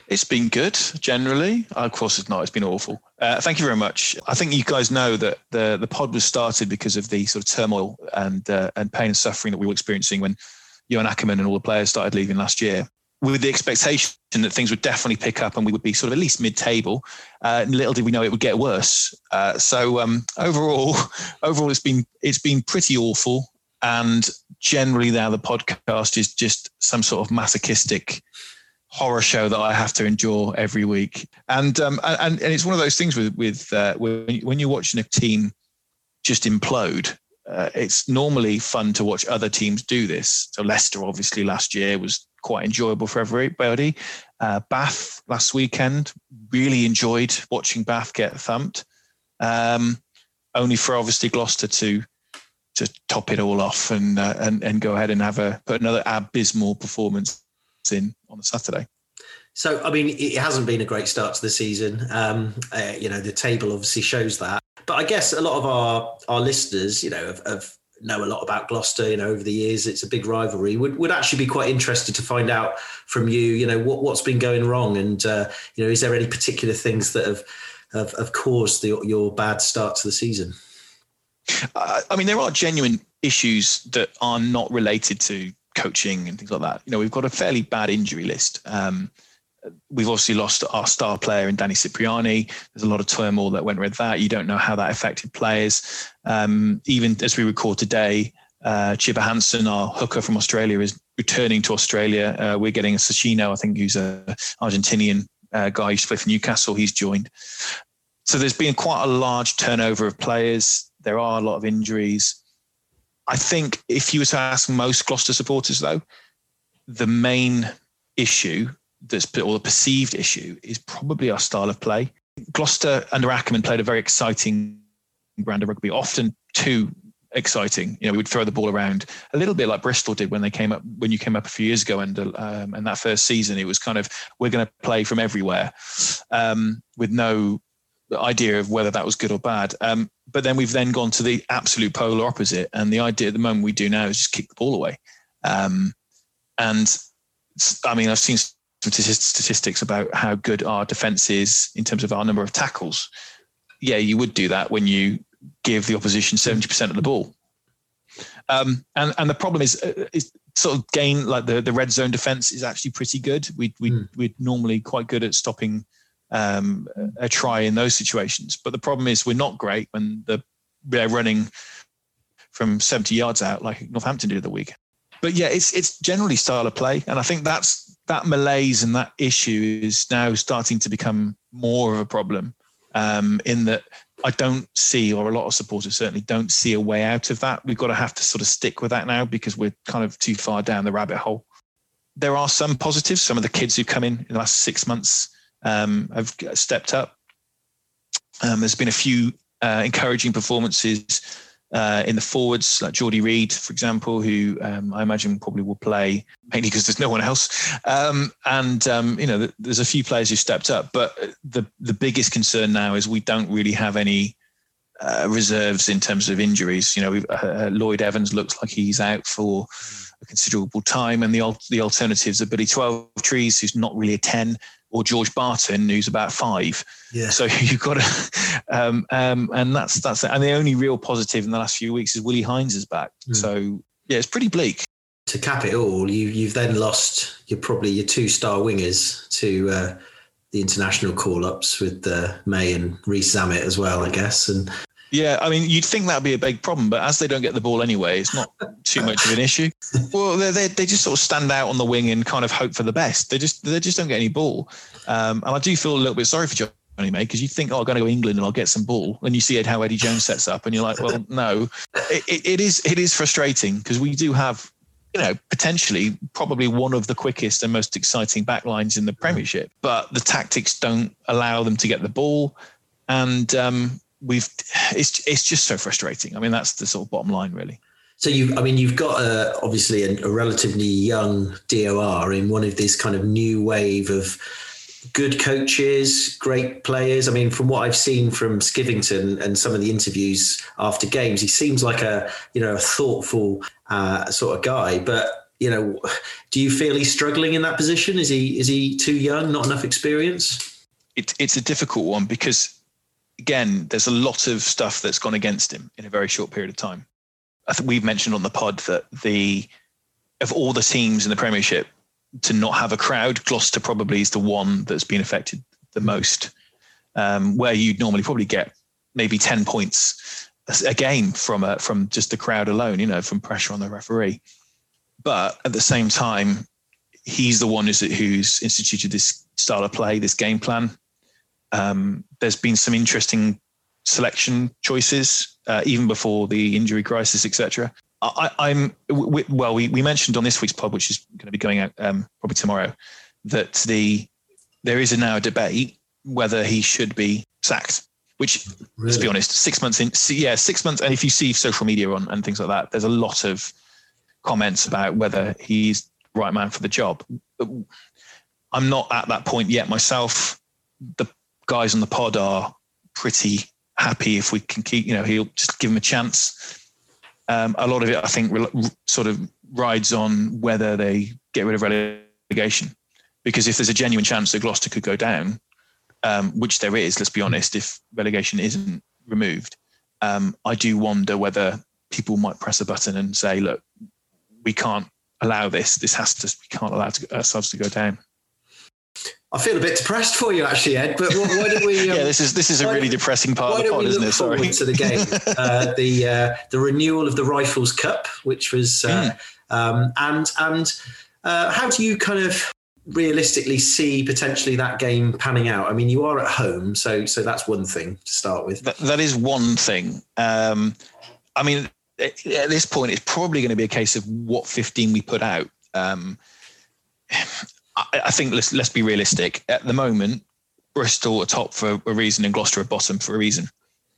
It's been good generally. Of course, it's not. It's been awful. Uh, thank you very much. I think you guys know that the the pod was started because of the sort of turmoil and uh, and pain and suffering that we were experiencing when Johan Ackermann and all the players started leaving last year with the expectation that things would definitely pick up and we would be sort of at least mid-table. Uh, little did we know it would get worse. Uh, so um, overall, (laughs) overall, it's been it's been pretty awful. And generally, now the podcast is just some sort of masochistic horror show that I have to endure every week. And um, and and it's one of those things with with uh, when you're watching a team just implode uh, it's normally fun to watch other teams do this. So Leicester, obviously, last year was quite enjoyable for everybody. Uh, Bath last weekend, really enjoyed watching Bath get thumped. Um, only for obviously Gloucester to to top it all off and uh, and and go ahead and have a put another abysmal performance in on the Saturday. So, I mean, it hasn't been a great start to the season. Um, uh, you know, the table obviously shows that. But I guess a lot of our our listeners, you know, have, have know a lot about Gloucester. You know, over the years, it's a big rivalry. Would would actually be quite interested to find out from you. You know, what what's been going wrong, and uh, you know, is there any particular things that have have, have caused the, your bad start to the season? Uh, I mean, there are genuine issues that are not related to coaching and things like that. You know, we've got a fairly bad injury list. Um, we've obviously lost our star player in Danny Cipriani. There's a lot of turmoil that went with that. You don't know how that affected players. Um, even as we record today, uh, Chiba Hansen, our hooker from Australia, is returning to Australia. Uh, we're getting a I think, who's an Argentinian uh, guy who's played for Newcastle. He's joined. So there's been quite a large turnover of players. There are a lot of injuries. I think if you were to ask most Gloucester supporters, though, the main issue that's or the perceived issue is probably our style of play. Gloucester under Ackermann played a very exciting brand of rugby, often too exciting. You know, we would throw the ball around a little bit like Bristol did when they came up when you came up a few years ago, and um, and that first season it was kind of we're going to play from everywhere, um, with no idea of whether that was good or bad. Um, but then we've then gone to the absolute polar opposite, and the idea at the moment we do now is just kick the ball away. Um, and I mean, I've seen some statistics about how good our defense is in terms of our number of tackles. Yeah, you would do that when you give the opposition 70% of the ball. Um, and, and the problem is, uh, is sort of gain like the, the red zone defense is actually pretty good. We, we, mm. We're normally quite good at stopping um, a try in those situations. But the problem is we're not great when the, they're running from 70 yards out like Northampton did the week. But yeah, it's it's generally style of play, and I think that's that malaise and that issue is now starting to become more of a problem. Um, in that I don't see, or a lot of supporters certainly don't see a way out of that. We've got to have to sort of stick with that now because we're kind of too far down the rabbit hole. There are some positives. Some of the kids who've come in in the last six months um, have stepped up. Um, there's been a few uh, encouraging performances uh, in the forwards, like Jordy Reid, for example, who um, I imagine probably will play mainly because there's no one else. Um, and um, you know, there's a few players who stepped up, but the the biggest concern now is we don't really have any uh, reserves in terms of injuries. You know, uh, Lloyd Evans looks like he's out for a considerable time, and the the alternatives are Billy Twelve Trees, who's not really a ten, or George Barton, who's about five. Yeah. So (laughs) you've got to, um, um, and that's that's and the only real positive in the last few weeks is Willi Heinz is back. Mm. So yeah, it's pretty bleak. To cap it all, you you've then lost your probably your two star wingers to uh, the international call ups with uh, May and Rees Zammit as well, I guess, and yeah, I mean, you'd think that'd be a big problem, but as they don't get the ball anyway, it's not too much of an issue. (laughs) Well, they they they just sort of stand out on the wing and kind of hope for the best. They just they just don't get any ball, um, and I do feel a little bit sorry for Johnny May because you think, oh, I'm going to go England and I'll get some ball, and you see how Eddie Jones sets up, and you're like, well, no, it, it, it is it is frustrating because we do have you know, potentially probably one of the quickest and most exciting backlines in the Premiership. But the tactics don't allow them to get the ball. And um, we've it's it's just so frustrating. I mean, that's the sort of bottom line, really. So you, I mean, you've got a, obviously a, a, relatively young DOR in one of this kind of new wave of good coaches, great players. I mean, from what I've seen from Skivington and some of the interviews after games, he seems like a you know a thoughtful uh, sort of guy. But you know, do you feel he's struggling in that position? Is he is he too young, not enough experience? It, it's a difficult one because again, there's a lot of stuff that's gone against him in a very short period of time. I think we've mentioned on the pod that the of all the teams in the Premiership to not have a crowd, Gloucester probably is the one that's been affected the most. Um, where you'd normally probably get maybe ten points a game from a, from just the crowd alone, you know, from pressure on the referee. But at the same time, he's the one who's, who's instituted this style of play, this game plan. Um, there's been some interesting selection choices uh, even before the injury crisis, etc. I'm well. We, we mentioned on this week's pod, which is going to be going out um, probably tomorrow, that the there is now a debate whether he should be sacked. Which, really? let's be honest, six months in, yeah, six months. And if you see social media on and things like that, there's a lot of comments about whether he's the right man for the job. I'm not at that point yet myself. The guys on the pod are pretty happy if we can keep, you know, he'll just give him a chance. Um, a lot of it, I think, re- sort of rides on whether they get rid of relegation. Because if there's a genuine chance that Gloucester could go down, um, which there is, let's be honest, if relegation isn't removed, um, I do wonder whether people might press a button and say, look, we can't allow this. This has to, we can't allow ourselves to go down. I feel a bit depressed for you, actually, Ed. But why don't we? (laughs) Um, yeah, this is this is a really depressing part of the pod, isn't it? Sorry. To the game, (laughs) uh, the uh, the renewal of the Rifles Cup, which was, uh, mm. um, and and uh, how do you kind of realistically see potentially that game panning out? I mean, you are at home, so so that's one thing to start with. that, that is one thing. Um, I mean, at this point, it's probably going to be a case of what 15 we put out. I, I think let's let's be realistic. At the moment, Bristol are top for a reason and Gloucester are bottom for a reason.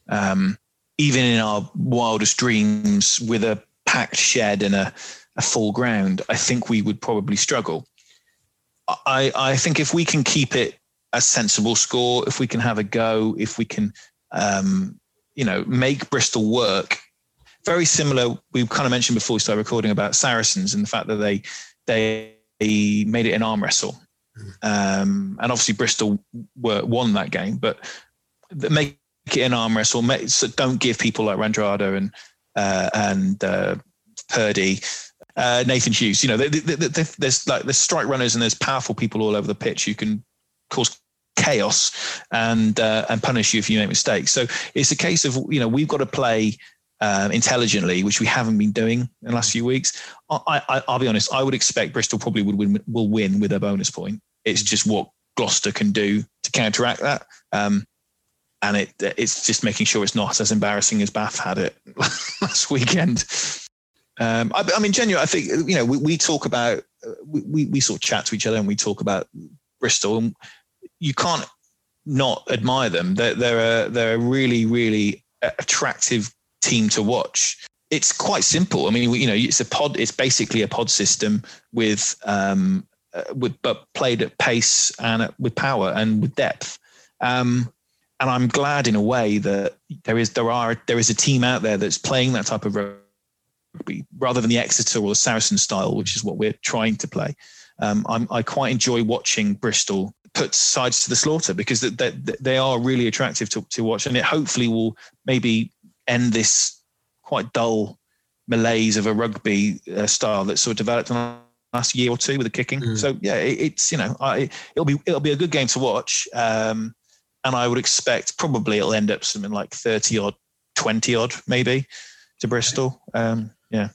Um, even in our wildest dreams, with a packed shed and a, a full ground, I think we would probably struggle. I, I think if we can keep it a sensible score, if we can have a go, if we can, um, you know, make Bristol work. Very similar. We kind of mentioned before we started recording about Saracens and the fact that they they made it an arm wrestle. Um, and obviously Bristol were, won that game, but make it an arm wrestle. Make, so don't give people like Radradra and uh, and uh, Purdy, uh, Nathan Hughes. You know, they, they, they, there's like there's strike runners and there's powerful people all over the pitch who can cause chaos and uh, and punish you if you make mistakes. So it's a case of you know we've got to play um, intelligently, which we haven't been doing in the last few weeks. I, will be honest. I would expect Bristol probably would win, will win with a bonus point. It's just what Gloucester can do to counteract that. Um, and it it's just making sure it's not as embarrassing as Bath had it (laughs) last weekend. Um, I, I, mean, genuinely, I think you know we, we talk about we, we sort of chat to each other and we talk about Bristol, and you can't not admire them. They're they're a, they're a really really attractive team to watch. It's quite simple. I mean, you know, it's a pod. It's basically a pod system with um, uh, with but played at pace and with power and with depth. Um, and I'm glad in a way that there is there are there is a team out there that's playing that type of rugby rather than the Exeter or the Saracen style, which is what we're trying to play. Um, i quite enjoy watching Bristol put sides to the slaughter because they, they, they are really attractive to, to watch, and it hopefully will maybe end this quite dull malaise of a rugby uh, style that's sort of developed in the last year or two with the kicking. Mm. So yeah, it, it's you know I, it'll be it'll be a good game to watch. Um, and I would expect probably it'll end up something like thirty odd, twenty odd, maybe to Bristol. Um, yeah.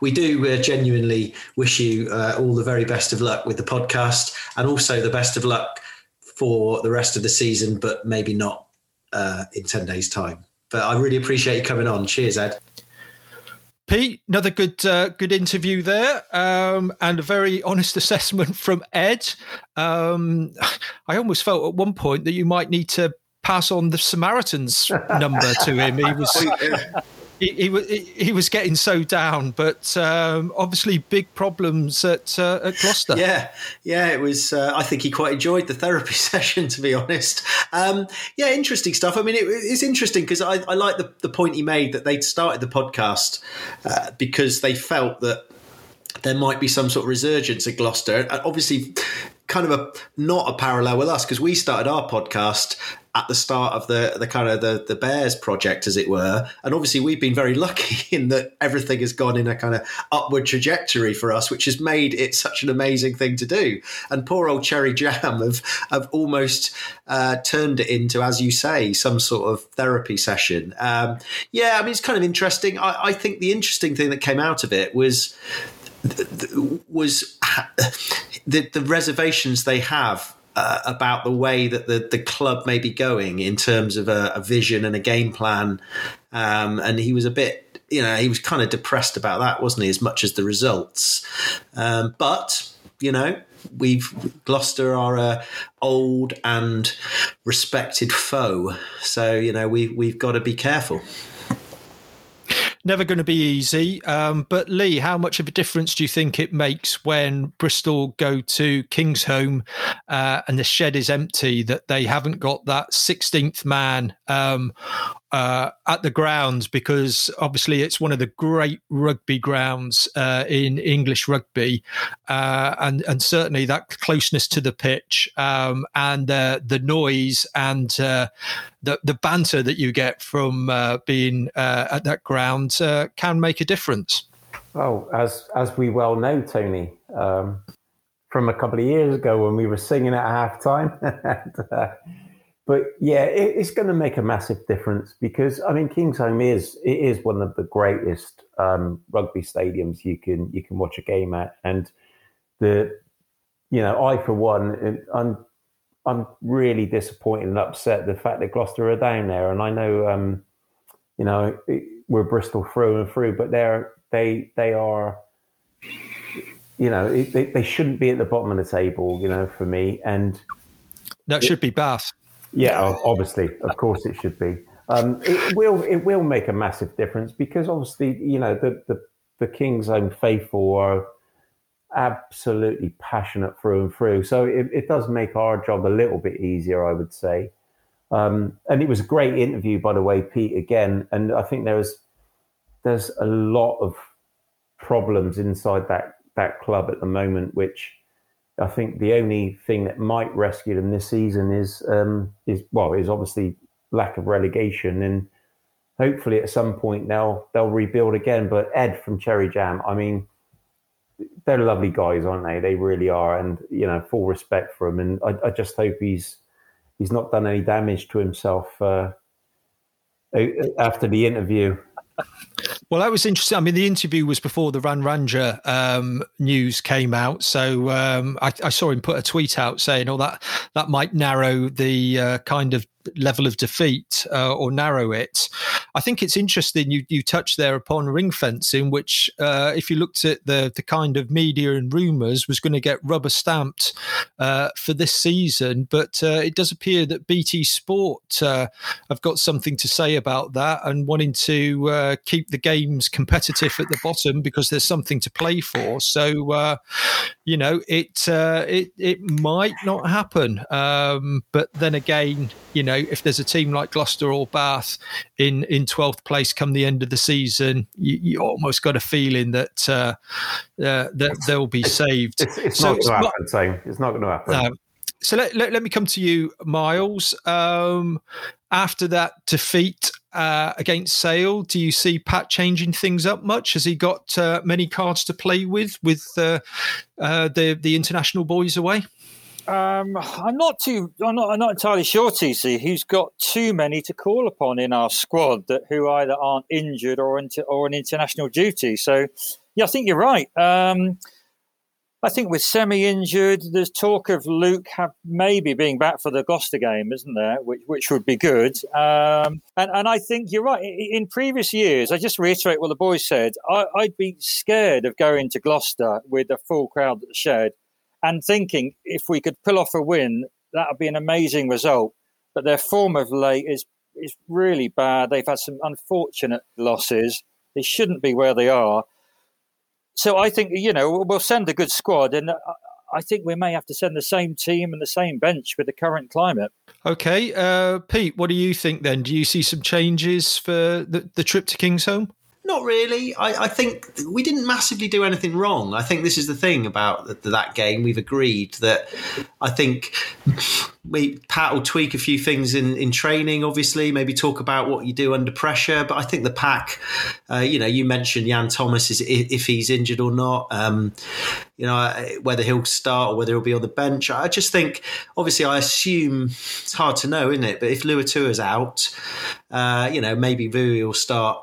We do uh, genuinely wish you uh, all the very best of luck with the podcast, and also the best of luck for the rest of the season, but maybe not uh, in ten days' time. But I really appreciate you coming on. Cheers, Ed. Pete, another good uh, good interview there, um, and a very honest (laughs) assessment from Ed. Um, I almost felt at one point that you might need to pass on the Samaritans (laughs) number to him. He was (laughs) he, he, was he was getting so down, but um, obviously big problems at uh, at Gloucester. Yeah, yeah, it was. Uh, I think he quite enjoyed the therapy (laughs) session, to be honest. Um, yeah, interesting stuff. I mean, it, it's interesting because I, I, like the, the point he made that they'd started the podcast uh, because they felt that there might be some sort of resurgence at Gloucester. Obviously, kind of a not a parallel with us because we started our podcast at the start of the the kind of the the Bears project, as it were. And obviously, we've been very (laughs) lucky in that everything has gone in a kind of upward trajectory for us, which has made it such an amazing thing to do. And poor old Cherry Jam (laughs) have have almost uh, turned it into, as you say, some sort of therapy session. Um, yeah, I mean, it's kind of interesting. I, I think the interesting thing that came out of it was was the, the reservations they have uh, about the way that the, the club may be going in terms of a, a vision and a game plan. Um, and he was a bit, you know, he was kind of depressed about that, wasn't he, as much as the results. Um, but, you know, we've Gloucester are a old and respected foe. So, you know, we, we've got to be careful never going to be easy. Um, but Lee, how much of a difference do you think it makes when Bristol go to Kingsholm uh, and the shed is empty that they haven't got that 16th man um, uh, at the grounds because obviously it's one of the great rugby grounds uh, in English rugby, uh, and and certainly that closeness to the pitch um, and uh, the noise and uh, the the banter that you get from uh, being at that ground can make a difference. Oh, as as we well know, Tony. Um, from a couple of years ago when we were singing at halftime, (laughs) and, but yeah, it, it's going to make a massive difference because I mean, Kingsholm is it is one of the greatest um, rugby stadiums you can you can watch a game at, and the you know I for one I'm I'm really disappointed and upset the fact that Gloucester are down there, and I know um, you know we're Bristol through and through, but they're they they are you know they, they shouldn't be at the bottom of the table, you know, for me, and that should be Bath. Yeah, obviously, of course, it should be. Um, it will it will make a massive difference because obviously, you know, the the, the Kingsholm faithful are absolutely passionate through and through. So it, it does make our job a little bit easier, I would say. Um, and it was a great interview, by the way, Pete. Again, and I think there's there's a lot of problems inside that that club at the moment, which I think the only thing that might rescue them this season is um, is well is obviously lack of relegation, and hopefully at some point they'll they'll rebuild again. But Ed from Cherry Jam, I mean, they're lovely guys, aren't they? They really are, and you know, full respect for him. And I, I just hope he's he's not done any damage to himself uh, after the interview. Well, that was interesting. I mean, the interview was before the Radradra um, news came out, so um, I, I, saw him put a tweet out saying, "Oh, that that might narrow the uh, kind of level of defeat uh, or narrow it. I think it's interesting you you touched there upon ring fencing, which uh, if you looked at the the kind of media and rumours was going to get rubber stamped uh, for this season, but uh, it does appear that BT Sport uh, have got something to say about that and wanting to uh, keep the games competitive at the bottom because there's something to play for. So you know it it it might not happen, um, but then again, you know if there's a team like Gloucester or Bath in in twelfth place come the end of the season, you, you almost got a feeling that uh, uh, that they'll be saved. It's, it's so not going to happen. Same. It's not going to happen. Um, so let, let, let, me come to you, Miles. Um, after that defeat uh, against Sale, do you see Pat changing things up much? Has he got uh, many cards to play with with uh, uh the the international boys away? Um, I'm not too. I'm not. I'm not entirely sure. TC, who's got too many to call upon in our squad that who either aren't injured or into or on international duty. So, yeah, I think you're right. Um, I think with Semi injured, there's talk of Luke have maybe being back for the Gloucester game, isn't there? Which which would be good. Um, and and I think you're right. In previous years, I just reiterate what the boys said. I, I'd be scared of going to Gloucester with a full crowd at the shed and thinking if we could pull off a win, that would be an amazing result. But their form of late is is really bad. They've had some unfortunate losses. They shouldn't be where they are. So I think you know we'll send a good squad, and I think we may have to send the same team and the same bench with the current climate. Okay, uh, Pete, what do you think then? Do you see some changes for the, the trip to Kingsholm? Not really. I, I, think we didn't massively do anything wrong. I think this is the thing about the, that game. We've agreed that I think we Pat will tweak a few things in, in training, obviously, maybe talk about what you do under pressure. But I think the pack, uh, you know, you mentioned Yann Thomas is if he's injured or not. Um, you know, whether he'll start or whether he'll be on the bench. I just think, obviously, I assume it's hard to know, isn't it? But if Luatua's out, uh, you know, maybe Vui will start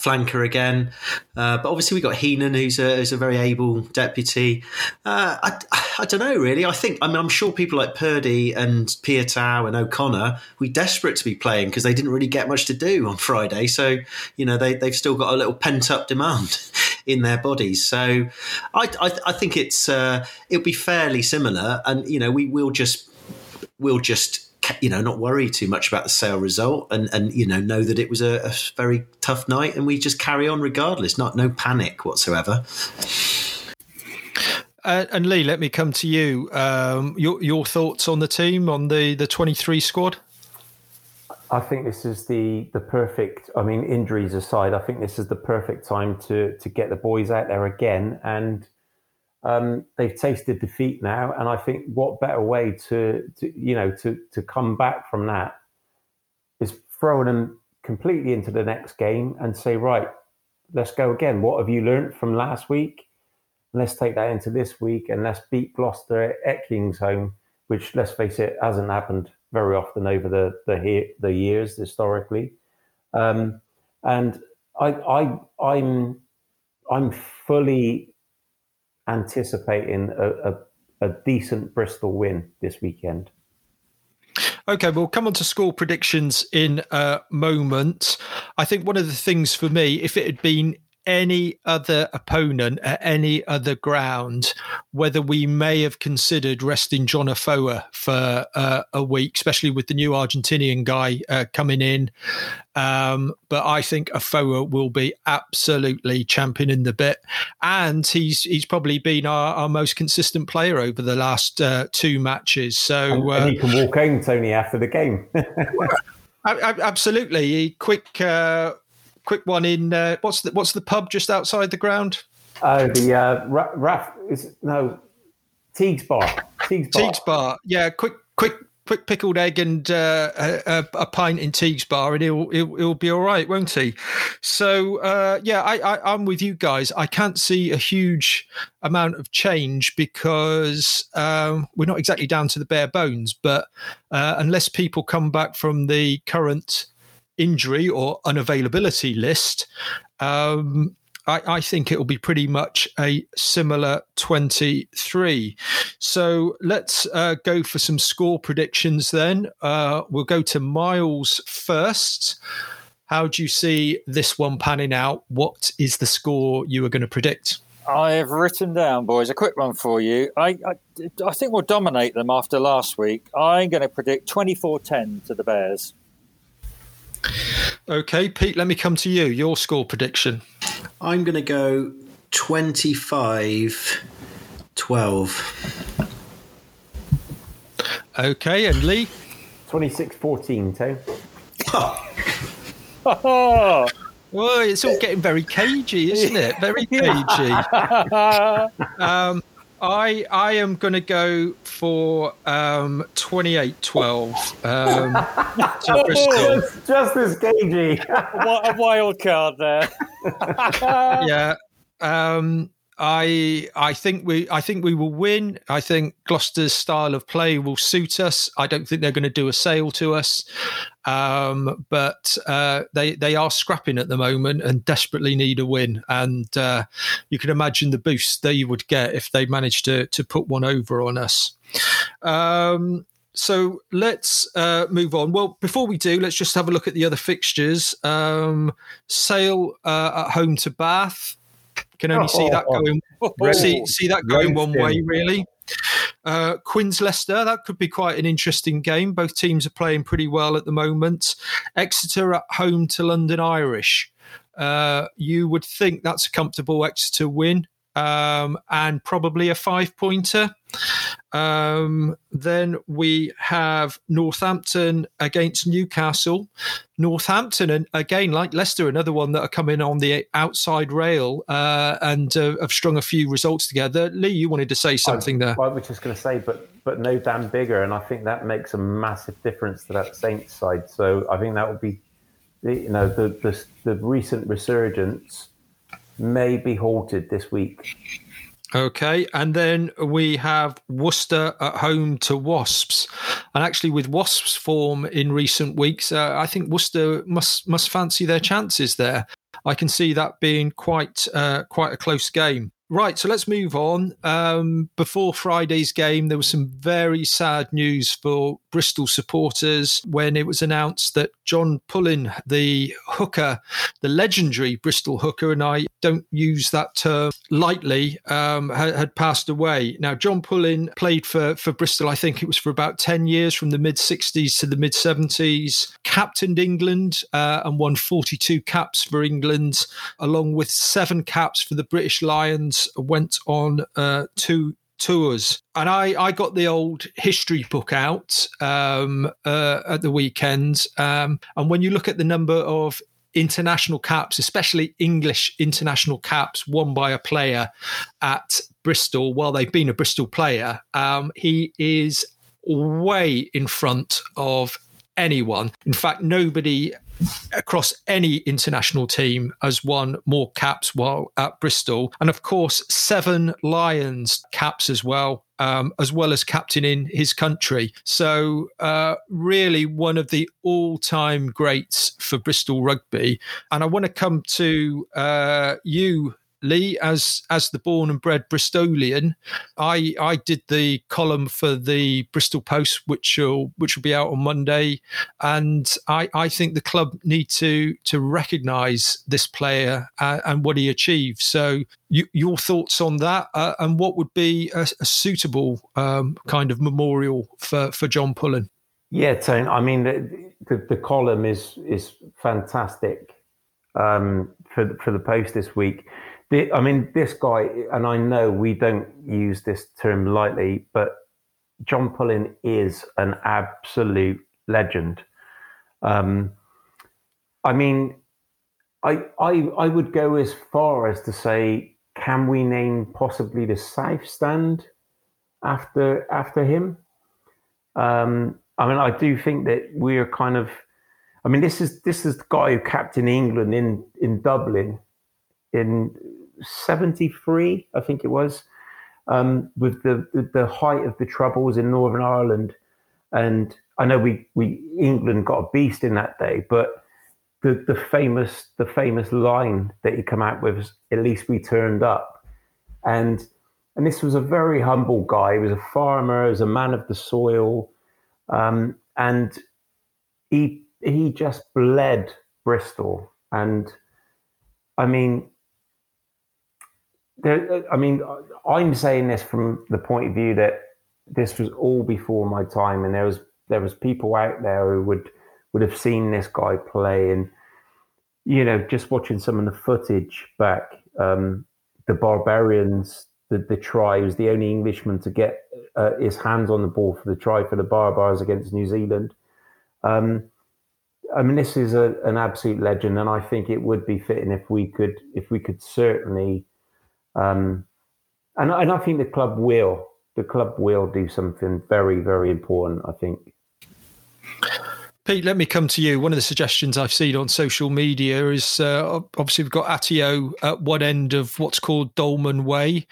flanker again. Uh, but obviously, we've got Heenan, who's a, who's a very able deputy. Uh, I, I don't know, really. I think, I mean, I'm sure people like Purdy and Piutau and O'Connor, we're desperate to be playing because they didn't really get much to do on Friday. So, you know, they, they've still got a little pent up demand (laughs) in their bodies. So I, I, I think it's, uh, it'll be fairly similar. And, you know, we will just, we'll just you know not worry too much about the sale result and and you know know that it was a, a very tough night and we just carry on regardless not no panic whatsoever uh, and Lee, let me come to you. Um, your your thoughts on the team, on the the twenty three squad? I think this is the the perfect. I mean, injuries aside, I think this is the perfect time to to get the boys out there again and um, they've tasted defeat now, and I think what better way to, to you know to to come back from that is throwing them completely into the next game and say, right, let's go again. What have you learned from last week? Let's take that into this week and let's beat Gloucester at Kingsholm, which let's face it hasn't happened very often over the the, the years historically. Um, and I, I I'm I'm fully anticipating a, a, a decent Bristol win this weekend. Okay, we'll come on to score predictions in a moment. I think one of the things for me, if it had been any other opponent at any other ground, whether we may have considered resting John Afoa for uh, a week, especially with the new Argentinian guy uh, coming in. Um, but I think Afoa will be absolutely championing the bit, and he's he's probably been our, our most consistent player over the last uh, two matches. So and, and he can walk home, Tony, after the game. (laughs) absolutely, quick uh, quick one in uh, what's the what's the pub just outside the ground? Oh, the uh, Raf is no Teagues Bar. Teagues Bar. Teagues Bar. Yeah, quick quick quick pickled egg and uh, a, a, pint in Teagues Bar, and he'll, he'll, he'll be all right, won't he? So uh, yeah, I, I, am with you guys. I can't see a huge amount of change because um, we're not exactly down to the bare bones. But uh, unless people come back from the current injury or unavailability list, um, I, I, think it will be pretty much a similar 23. So let's uh, go for some score predictions then. Uh, we'll go to Miles first. How do you see this one panning out? What is the score you are going to predict? I have written down, boys, a quick one for you. I, I, I think we'll dominate them after last week. I'm going to predict 24 10 to the Bears. Okay, Pete, let me come to you. Your score prediction. I'm going to go 25 12. Okay, and Lee? 26 14, Tone. Oh. (laughs) Well, it's all getting very cagey, isn't it? Very (laughs) cagey. (laughs) um, I I am going to go for um, 28-12. Um, (laughs) just as cagey. what a wild card there. (laughs) yeah. Um, I I think we I think we will win. I think Gloucester's style of play will suit us. I don't think they're going to do a sale to us, um, but uh, they they are scrapping at the moment and desperately need a win. And uh, you can imagine the boost they would get if they managed to to put one over on us. Um, so let's uh, move on. Well, before we do, let's just have a look at the other fixtures. Um, Sale uh, at home to Bath. Can only see that oh. going see see that going one way really. Uh, Quins Leicester, that could be quite an interesting game. Both teams are playing pretty well at the moment. Exeter at home to London Irish. Uh, you would think that's a comfortable Exeter win um, and probably a five pointer. Um, then we have Northampton against Newcastle. Northampton, and again, like Leicester, another one that are coming on the outside rail uh, and uh, have strung a few results together. Lee, you wanted to say something I, there. I was just going to say, but but no Dan Biggar, and I think that makes a massive difference to that Saints side. So I think that would be, you know, the the, the recent resurgence may be halted this week. Okay, and then we have Worcester at home to Wasps, and actually with Wasps' form in recent weeks, uh, I think Worcester must must fancy their chances there. I can see that being quite uh, quite a close game. Right, so let's move on. Um, before Friday's game, there was some very sad news for Bristol supporters when it was announced that John Pullin, the hooker, the legendary Bristol hooker, and I don't use that term lightly, um, had, had, passed away. Now, John Pullin played for, for Bristol, I think it was for about 10 years, from the mid 60s to the mid 70s, captained England uh, and won 42 caps for England, along with seven caps for the British Lions went on uh, two tours. And I, I got the old history book out um, uh, at the weekend. Um, and when you look at the number of international caps, especially English international caps won by a player at Bristol while they've been a Bristol player, um, he is way in front of anyone. In fact, nobody across any international team has won more caps while at Bristol. And of course, seven Lions caps as well. Um, as well as captaining his country. So, uh, really, one of the all time greats for Bristol rugby. And I want to come to uh, you, Lee, as as the born and bred Bristolian, I I did the column for the Bristol Post, which will which will be out on Monday, and I I think the club need to to recognise this player uh, and what he achieved. So, you, your thoughts on that, uh, and what would be a, a suitable um, kind of memorial for for John Pullin? Yeah, Tone. I mean, the, the, the column is is fantastic um, for for the Post this week the, I mean, this guy, and I know we don't use this term lightly, but John Pullin is an absolute legend. Um, I mean, I, I I would go as far as to say, can we name possibly the South Stand after after him? Um, I mean, I do think that we're kind of. I mean, this is this is the guy who captained England in in Dublin in 73, I think it was, um, with the the height of the troubles in Northern Ireland. And I know we we England got a beast in that day, but the the famous the famous line that he come out with was, at least we turned up. And and this was a very humble guy. He was a farmer he was a man of the soil um, and he he just bled bristol. And i mean there, i mean i'm saying this from the point of view that this was all before my time and there was there was people out there who would would have seen this guy play and you know just watching some of the footage back um, the barbarians the, the try was the only englishman to get uh, his hands on the ball for the try for the barbars against new zealand. Um, i mean this is a, an absolute legend and i think it would be fitting if we could if we could certainly um, and, and i think the club will the club will do something very very important i think Pete, let me come to you. One of the suggestions I've seen on social media is uh, obviously we've got Atyeo at one end of what's called Dolman Way.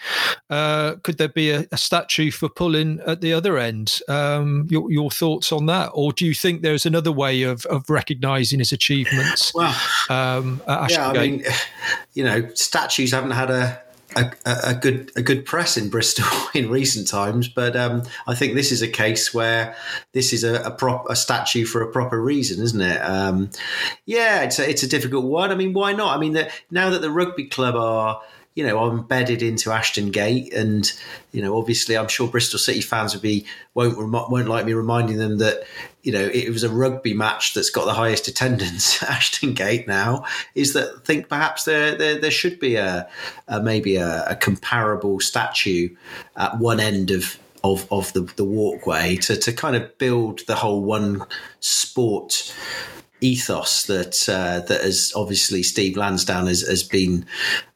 Uh, could there be a, a, statue for Pullin at the other end? Um, your, your, thoughts on that? Or do you think there's another way of, of recognising his achievements? Well, um, yeah, I mean, (laughs) you know, statues haven't had a a, a, good a good press in Bristol (laughs) in recent times, but um, I think this is a case where this is a, a prop a statue for a proper reason, isn't it? Um, yeah, it's a, it's a difficult one. I mean, why not? I mean, the, now that the rugby club are you know, I'm embedded into Ashton Gate, and you know, obviously, I'm sure Bristol City fans would be won't won't like me reminding them that you know it was a rugby match that's got the highest attendance at (laughs) Ashton Gate now. Is that think perhaps there there, there should be a, a maybe a, a comparable statue at one end of of, of the, the walkway to, to kind of build the whole one sport ethos that uh, that has obviously Steve Lansdown has, has been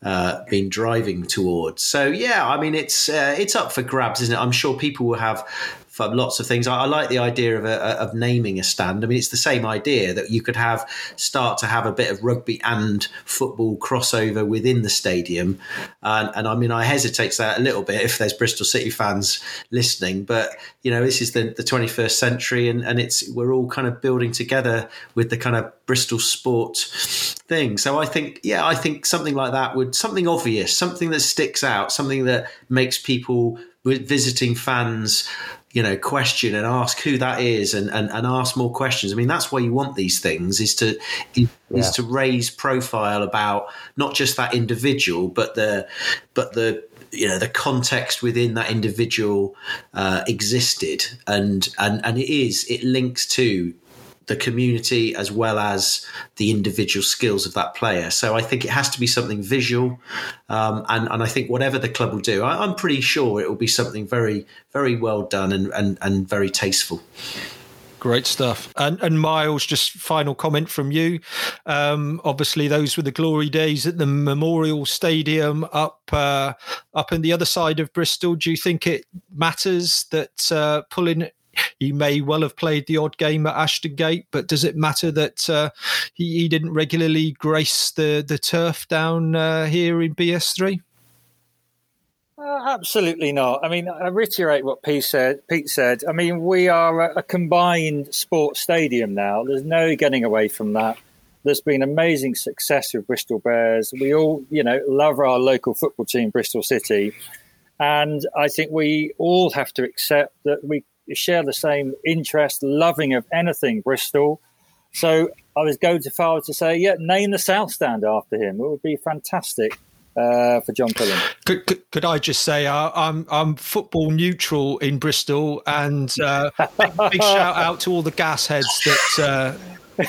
uh, been driving towards. So yeah, I mean it's uh, it's up for grabs, isn't it? I'm sure people will have for lots of things. I, I like the idea of, a, of naming a stand. I mean, it's the same idea that you could have start to have a bit of rugby and football crossover within the stadium. And, and I mean, I hesitate to that a little bit if there's Bristol City fans listening, but you know, this is the, the 21st century, and, and it's we're all kind of building together with the kind of Bristol sport thing. So I think, yeah, I think something like that would something obvious, something that sticks out, something that makes people visiting fans you know question and ask who that is and, and, and ask more questions i mean that's why you want these things is to is, yeah. is to raise profile about not just that individual but the but the you know the context within that individual uh, existed and and and it is it links to the community as well as the individual skills of that player. So I think it has to be something visual, um, and and I think whatever the club will do, I, am pretty sure it will be something very very well done and and, and very tasteful. Great stuff. And, and Miles, just final comment from you. Um, obviously, those were the glory days at the Memorial Stadium up uh, up in the other side of Bristol. Do you think it matters that uh, Pullin he may well have played the odd game at Ashton Gate, but does it matter that uh, he, he, didn't regularly grace the, the turf down uh, here in BS3? Uh, absolutely not. I mean, I reiterate what Pete said. Pete said. I mean, we are a, a combined sports stadium now. There's no getting away from that. There's been amazing success with Bristol Bears. We all, you know, love our local football team, Bristol City. And I think we all have to accept that we share the same interest, loving of anything Bristol. So I was going to far to say, yeah, name the South Stand after him. It would be fantastic. Uh, for John Pullin. Could, could, could, I just say uh, I'm I'm football neutral in Bristol, and uh, big, big, shout out to all the gas heads that uh,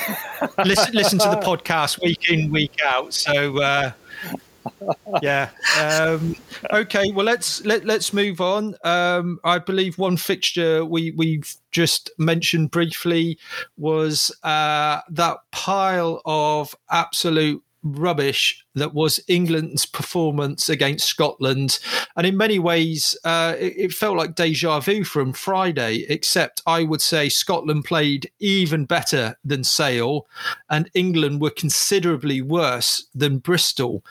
listen listen to the podcast week in week out. So uh, yeah. Um, okay. Well, let's let let's move on. Um, I believe one fixture we we've just mentioned briefly was uh, that pile of absolute rubbish that was England's performance against Scotland. And in many ways, uh, it, it, felt like deja vu from Friday, except I would say Scotland played even better than Sale, and England were considerably worse than Bristol.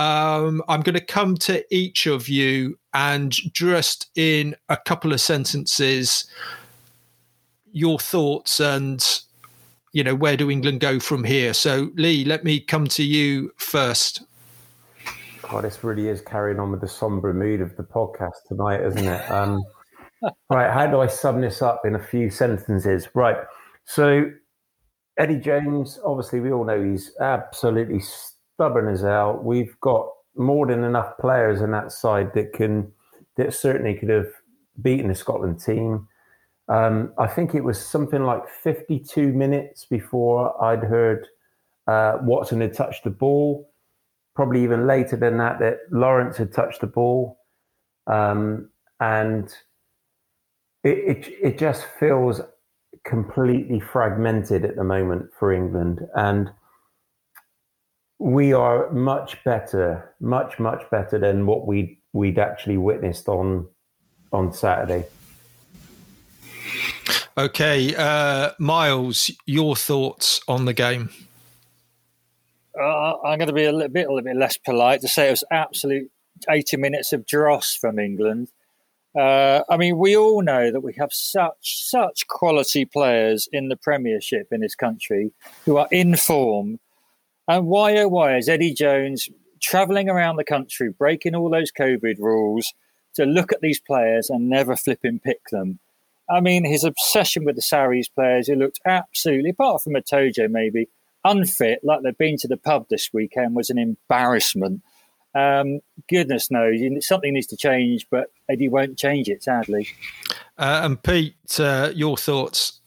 Um, I'm going to come to each of you and just in a couple of sentences, your thoughts and you know, where do England go from here? So, Lee, let me come to you first. God, this really is carrying on with the somber mood of the podcast tonight, isn't it? Um, (laughs) right, how do I sum this up in a few sentences? Right, so Eddie Jones, obviously, we all know he's absolutely stubborn as hell. We've got more than enough players in that side that can that certainly could have beaten the Scotland team. Um, I think it was something like 52 minutes before I'd heard uh, Watson had touched the ball. Probably even later than that, that Lawrence had touched the ball, um, and it, it it just feels completely fragmented at the moment for England, and we are much better, much much better than what we we'd actually witnessed on on Saturday. Okay, uh, Miles, your thoughts on the game? Uh, I'm going to be a little bit, a little bit less polite to say it was absolute 80 minutes of dross from England. Uh, I mean, we all know that we have such such quality players in the Premiership in this country who are in form and why, oh, why is Eddie Jones traveling around the country, breaking all those COVID rules to look at these players and never flipping pick them? I mean, his obsession with the Sarries players who looked absolutely, apart from Itoje maybe, unfit, like they've been to the pub this weekend, was an embarrassment. Um, goodness knows, something needs to change, but Eddie won't change it, sadly. Uh, and Pete, uh, your thoughts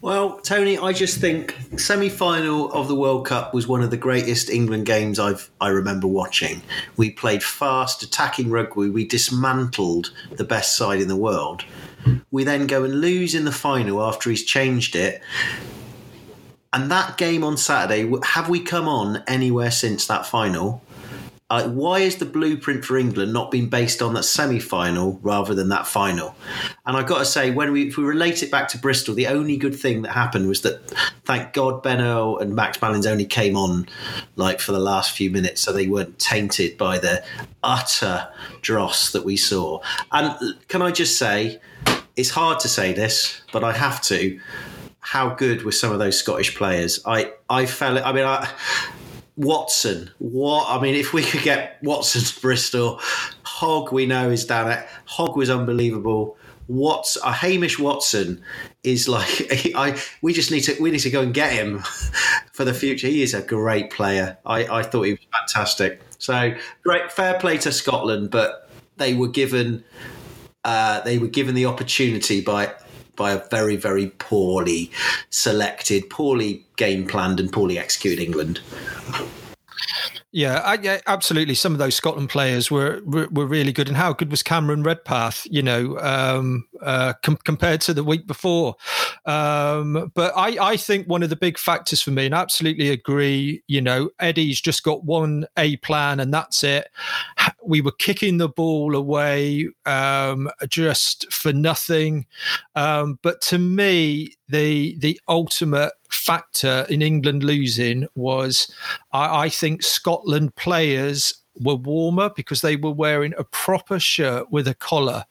well, Tony, I just think semi-final of the World Cup was one of the greatest England games I've I remember watching. We played fast, attacking rugby. We dismantled the best side in the world. We then go and lose in the final after he's changed it. And that game on Saturday, have we come on anywhere since that final? Uh, why is the blueprint for England not being based on that semi final rather than that final? And I've got to say, when we, if we relate it back to Bristol, the only good thing that happened was that, thank God, Ben Earl and Max Malins only came on like for the last few minutes, so they weren't tainted by the utter dross that we saw. And can I just say, it's hard to say this, but I have to. How good were some of those Scottish players? I I fell. I mean, I Watson, what I mean, if we could get Watson to Bristol, Hogg we know is down at Hogg was unbelievable. What's a uh, Hamish Watson is like (laughs) I we just need to we need to go and get him (laughs) for the future. He is a great player. I, I thought he was fantastic. So great fair play to Scotland, but they were given uh, they were given the opportunity by by a very, very poorly selected, poorly game planned, and poorly executed England. Yeah, I, yeah, absolutely. Some of those Scotland players were, were, were really good, and how good was Cameron Redpath? You know, um, uh, com- compared to the week before. Um, but I, I think one of the big factors for me, and I absolutely agree. You know, Eddie's just got one A plan, and that's it. We were kicking the ball away um, just for nothing. Um, but to me, the the ultimate factor in England losing was I, I think Scotland players were warmer because they were wearing a proper shirt with a collar.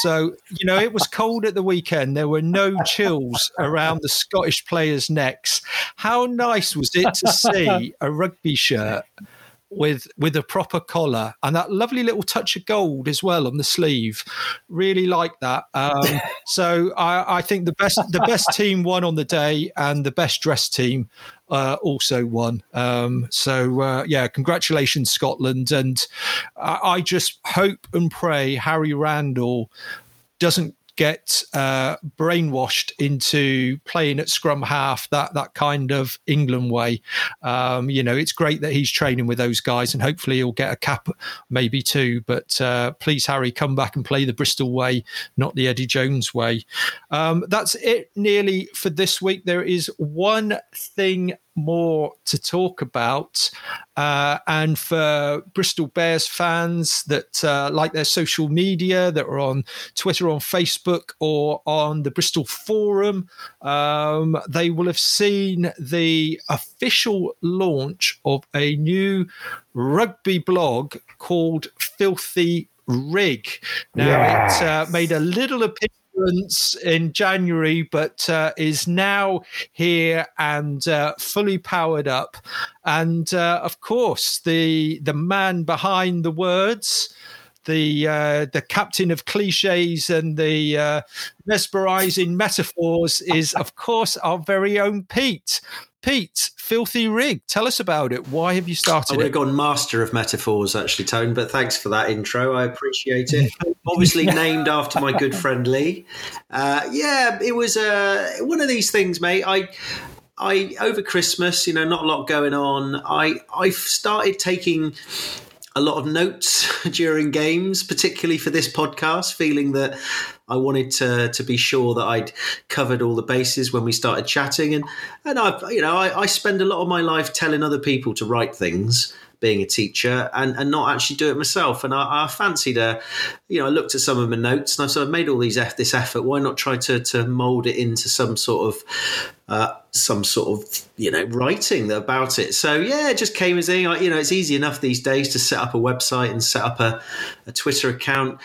So, you know, it was cold at the weekend. There were no chills around the Scottish players' necks. How nice was it to see a rugby shirt with with a proper collar and that lovely little touch of gold as well on the sleeve. Really like that. Um, (laughs) so I, I, think the best the best team won on the day, and the best dressed team uh, also won. Um, so uh, yeah, congratulations Scotland, and I, I just hope and pray Harry Randall doesn't get uh, brainwashed into playing at scrum half that that kind of England way. Um, you know, it's great that he's training with those guys, and hopefully he'll get a cap, maybe two. But uh, please, Harry, come back and play the Bristol way, not the Eddie Jones way. Um, that's it, nearly for this week. There is one thing more to talk about. Uh, and for Bristol Bears fans that uh, like their social media, that are on Twitter, on Facebook, or on the Bristol Forum, um, they will have seen the official launch of a new rugby blog called Filthy Rig. Now, yes. it uh, made a little appearance in January, but uh, is now here and uh, fully powered up. And uh, of course, the the man behind the words the uh, the captain of cliches and the uh, mesmerizing metaphors is, of course, our very own Pete. Pete, filthy rig. Tell us about it. Why have you started? I would have gone master of metaphors, actually, Tone. But thanks for that intro. I appreciate it. (laughs) Obviously named after my good friend Lee. Uh, yeah, it was uh, one of these things, mate. I. I over Christmas, you know, not a lot going on. I I've started taking a lot of notes (laughs) during games, particularly for this podcast, feeling that I wanted to to be sure that I'd covered all the bases when we started chatting. And and I've you know I, I spend a lot of my life telling other people to write things being a teacher and, and not actually do it myself. And I, I fancied a, you know, I looked at some of my notes and I sort of made all these this effort. Why not try to to mold it into some sort of uh, some sort of you know writing about it. So yeah, it just came as a you know it's easy enough these days to set up a website and set up a, a Twitter account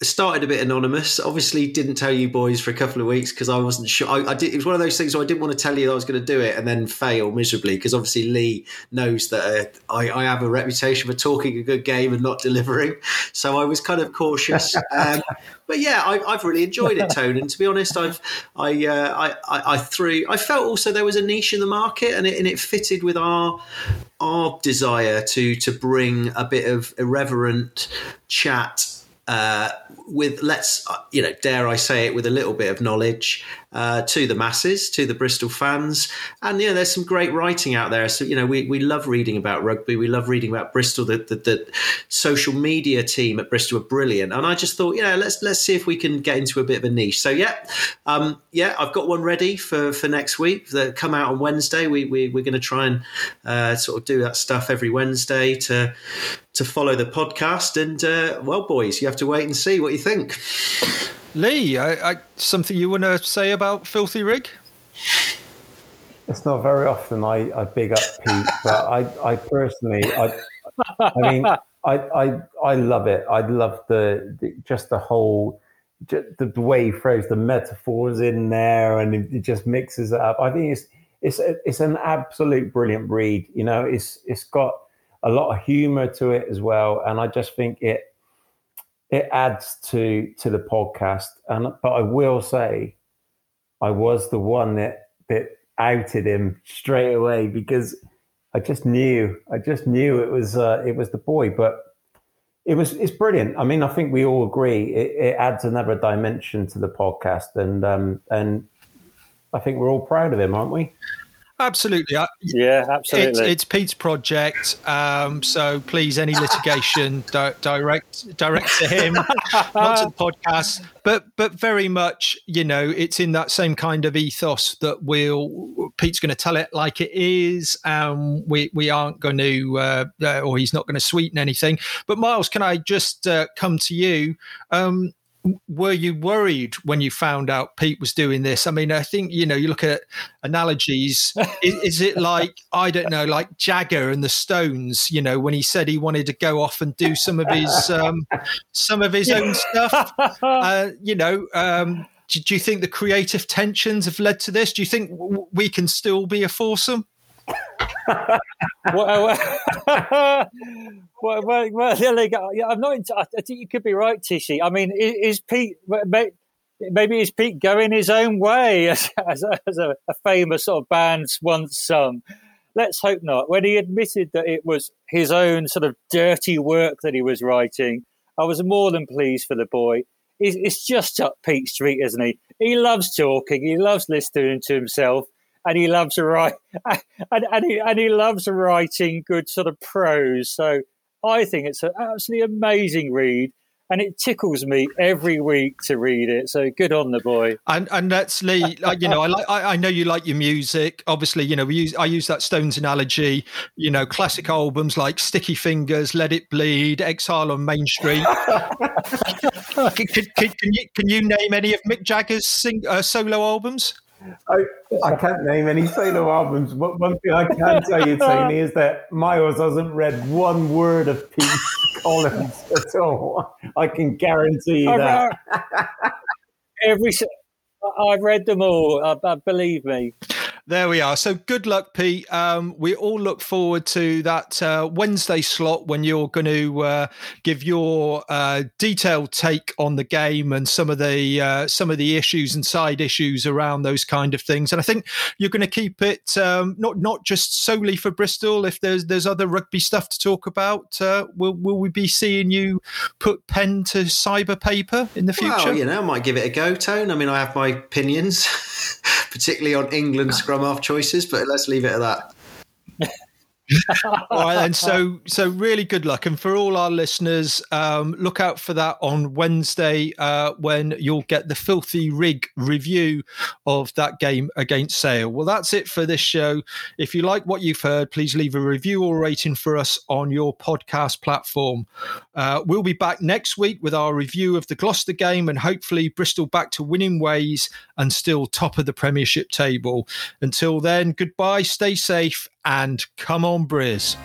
started a bit anonymous. Obviously, didn't tell you boys for a couple of weeks because I wasn't sure. I, I, did. It was one of those things where I didn't want to tell you that I was going to do it and then fail miserably because obviously Lee knows that uh, I, I, have a reputation for talking a good game and not delivering. So I was kind of cautious. (laughs) Um, but yeah, I, have really enjoyed it, Tone. And to be honest, I've I, uh, I, I threw. I felt also there was a niche in the market and it and it fitted with our our desire to to bring a bit of irreverent chat uh, with let's uh, you know dare I say it with a little bit of knowledge uh, to the masses, to the Bristol fans, and you know there's some great writing out there. So you know we, we love reading about rugby, we love reading about Bristol. The, the, the social media team at Bristol are brilliant, and I just thought you know let's let's see if we can get into a bit of a niche. So yeah, um, yeah, I've got one ready for for next week. That come out on Wednesday. We, we we're going to try and uh, sort of do that stuff every Wednesday to to follow the podcast. And uh, well, boys, you have to wait and see what you think. Lee, I, I, something you want to say about Filthy Rig? It's not very often I, I big up Pete, but I, I personally, I, I mean, I, I, I love it. I love the, the just the whole, just the way he throws the metaphors in there, and it, it just mixes it up. I think it's it's it's an absolute brilliant read. You know, it's it's got a lot of humor to it as well, and I just think it it adds to to the podcast. And but I will say, I was the one that that outed him straight away because I just knew I just knew it was uh, it was the boy, but. It was it's brilliant. I mean, I think we all agree it, it adds another dimension to the podcast, and um, and I think we're all proud of him, aren't we? Absolutely. Yeah, absolutely. It's, it's Pete's project, um, so please, any litigation (laughs) di- direct direct to him, not to the (laughs) podcast. But but very much, you know, it's in that same kind of ethos that we'll Pete's going to tell it like it is, and we we aren't going to, uh, uh, or he's not going to sweeten anything. But Miles, can I just uh, come to you? Um, were you worried when you found out Pete was doing this? I mean, I think you know you look at analogies. (laughs) is, is, it like I don't know, like Jagger and the Stones? You know, when he said he wanted to go off and do some of his um, some of his own stuff. (laughs) Uh, you know, um, do, do, you think the creative tensions have led to this? Do you think w- we can still be a foursome? Uh, (laughs) well, well, well, well, well yeah, I'm not. I think you could be right, Tishy. I mean, is, Pete? Maybe is Pete going his own way, (laughs) as, as, a, as a, a, famous sort of band once sung? Let's hope not. When he admitted that it was his own sort of dirty work that he was writing, I was more than pleased for the boy. It's, it's just up Pete Street, isn't he? He loves talking. He loves listening to himself and he loves to write (laughs) and, and, he, and he loves writing good sort of prose. So I think it's an absolutely amazing read. And it tickles me every week to read it. So good on the boy. And and that's Lee. Like, you know, I like. I, I know you like your music. Obviously, you know, we use. I use that Stones analogy. You know, classic albums like Sticky Fingers, Let It Bleed, Exile on Main Street. (laughs) can, can, can, you can you name any of Mick Jagger's sing, uh, solo albums? I, I can't name any solo albums, but one thing I can tell you, Tony, is that Miles hasn't read one word of Pete Collins (laughs) at all. I can guarantee you that. every. I've read them all. Uh, believe me. There we are. So good luck, Pete. Um, we all look forward to that uh, Wednesday slot when you're going to uh, give your uh, detailed take on the game and some of the uh, some of the issues and side issues around those kind of things. And I think you're going to keep it um, not not just solely for Bristol. If there's there's other rugby stuff to talk about, uh, will will we be seeing you put pen to cyber paper in the future? Well, you know, I might give it a go, Tone. I mean, I have my opinions, (laughs) particularly on England scrum half choices, but let's leave it at that. (laughs) (laughs) and so so really good luck, and for all our listeners, um, look out for that on Wednesday uh, when you'll get the filthy rig review of that game against Sale. Well, that's it for this show. If you like what you've heard, please leave a review or rating for us on your podcast platform. Uh, we'll be back next week with our review of the Gloucester game and hopefully Bristol back to winning ways and still top of the Premiership table. Until then, goodbye, stay safe, and come on, Briz.